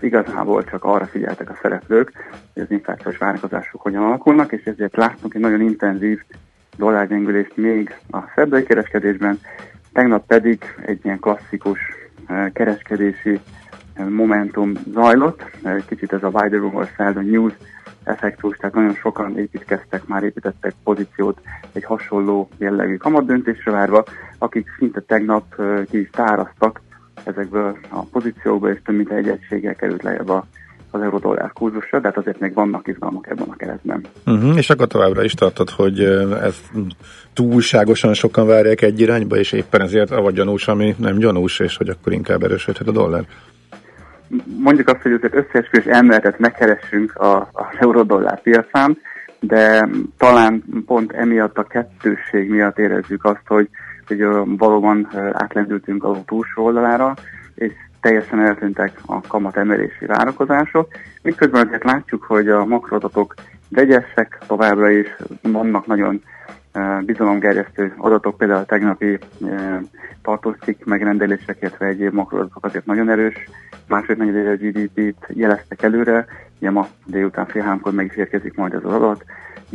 V: igazából csak arra figyeltek a szereplők, hogy az inflációs várakozások hogyan alakulnak, és ezért láttunk egy nagyon intenzív dollárgyengülést még a szerdai kereskedésben, tegnap pedig egy ilyen klasszikus eh, kereskedési eh, momentum zajlott, Eh, kicsit ez a the Rumor Sell News effektus, tehát nagyon sokan építkeztek, már építettek pozíciót egy hasonló jellegű kamatdöntésre várva, akik szinte tegnap ki is táraztak ezekből a pozíciókból, és több mint egy egységgel került lejjebb a az euró-dollár kurzusra, de hát azért még vannak izgalmak ebben a keresztben.
R: Uh-huh, és akkor továbbra is tartod, hogy ez túlságosan sokan várják egy irányba, és éppen ezért avagy gyanús, ami nem gyanús, és hogy akkor inkább erősödhet a dollár.
V: Mondjuk azt, hogy azért összeesküvés elméletet megkeressünk az euró-dollár piacán, de talán pont emiatt a kettősség miatt érezzük azt, hogy, hogy valóban átlendültünk a túlsó oldalára, és teljesen eltűntek a kamat emelési várakozások. Miközben azért látjuk, hogy a makroadatok vegyesek továbbra is, vannak nagyon bizalomgerjesztő adatok, például a tegnapi eh, tartózcikk megrendelések, illetve egyéb makroadatok azért nagyon erős. Második negyedére GDP-t jeleztek előre, ugye ma délután fél meg is érkezik majd az adat.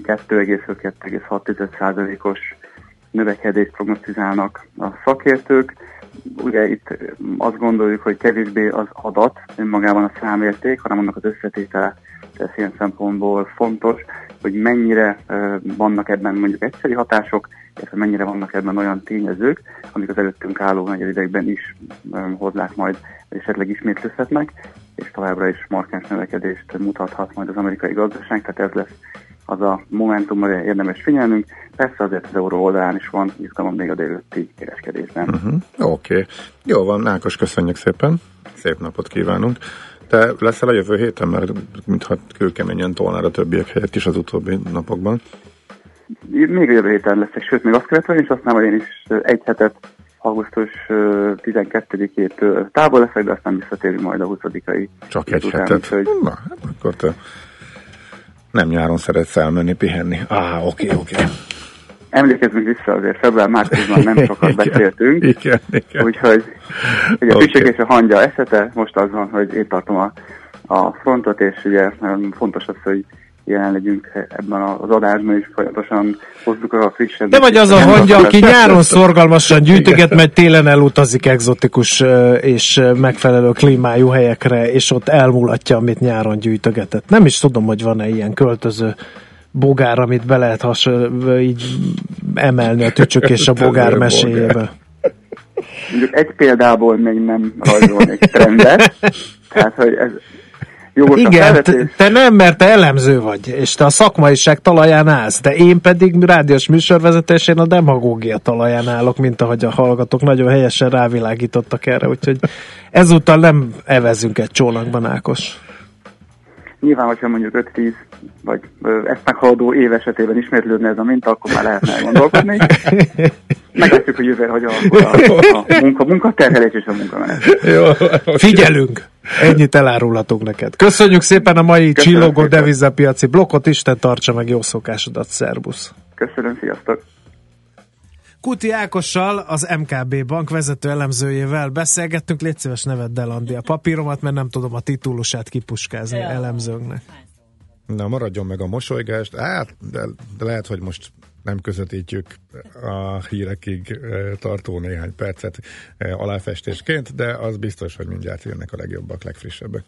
V: 2,5-2,6%-os növekedést prognosztizálnak a szakértők. Ugye itt azt gondoljuk, hogy kevésbé az adat önmagában a számérték, hanem annak az összetétele ez ilyen szempontból fontos, hogy mennyire vannak ebben mondjuk egyszeri hatások, illetve mennyire vannak ebben olyan tényezők, amik az előttünk álló negyedidegben is hozzák majd, esetleg ismétlőzhetnek, és továbbra is markáns növekedést mutathat majd az amerikai gazdaság, tehát ez lesz az a momentum, amire érdemes figyelnünk. Persze azért az euró oldalán is van izgalom még a délőtti kereskedésben.
R: Uh-huh. Oké. Okay. Jó van, Ákos, köszönjük szépen. Szép napot kívánunk. Te leszel a jövő héten, mert mintha kőkeményen tolnál a többiek helyett is az utóbbi napokban.
V: Még a jövő héten leszek, sőt, még azt követően is, aztán majd én is egy hetet augusztus 12-től távol leszek, de aztán visszatérünk majd a 20-ai.
R: Csak egy hetet? Hogy... Na, hát akkor te nem nyáron szeretsz elmenni pihenni. Á, oké, okay, oké. Okay.
V: Emlékezzünk vissza azért, február-márciusban nem sokat beszéltünk.
R: igen, igen.
V: Úgyhogy ugye a okay. és a hangya esete, most az van, hogy én tartom a, a frontot, és ugye fontos az, hogy jelen legyünk ebben az adásban, és folyamatosan hozzuk a frissebb.
C: De vagy az a hangya, aki nyáron szorgalmasan gyűjtöget, mert télen elutazik egzotikus és megfelelő klímájú helyekre, és ott elmulatja, amit nyáron gyűjtögetett. Nem is tudom, hogy van-e ilyen költöző bogár, amit be lehet has, így emelni a tücsök és a bogár meséjébe.
V: Mondjuk egy példából még nem rajzolnék trendet, tehát hogy ez Jogos
C: Igen, te, te nem, mert te elemző vagy, és te a szakmaiság talaján állsz, de én pedig rádiós műsorvezetésén a demagógia talaján állok, mint ahogy a hallgatók nagyon helyesen rávilágítottak erre, úgyhogy ezúttal nem evezünk egy csónakban, Ákos.
V: Nyilván, hogyha mondjuk 5-10 vagy ezt meghaladó év esetében ismétlődne ez a minta, akkor már lehetne gondolkodni. Meglátjuk, hogy jövő hogy a, a, a munka, munkaterhelés és a munkamenet.
C: Figyelünk! Ennyit elárulhatunk neked. Köszönjük szépen a mai Köszönöm csillogó szépen. devizapiaci blokkot, Isten tartsa meg jó szokásodat, szervusz!
V: Köszönöm, sziasztok!
C: Kuti Ákossal, az MKB bank vezető elemzőjével beszélgettünk. Légy szíves neved el, Andi, a papíromat, mert nem tudom a titulusát kipuskázni elemzőnknek.
D: Na, maradjon meg a mosolygást. Hát, de, de lehet, hogy most nem közvetítjük a hírekig tartó néhány percet aláfestésként, de az biztos, hogy mindjárt jönnek a legjobbak, legfrissebbek.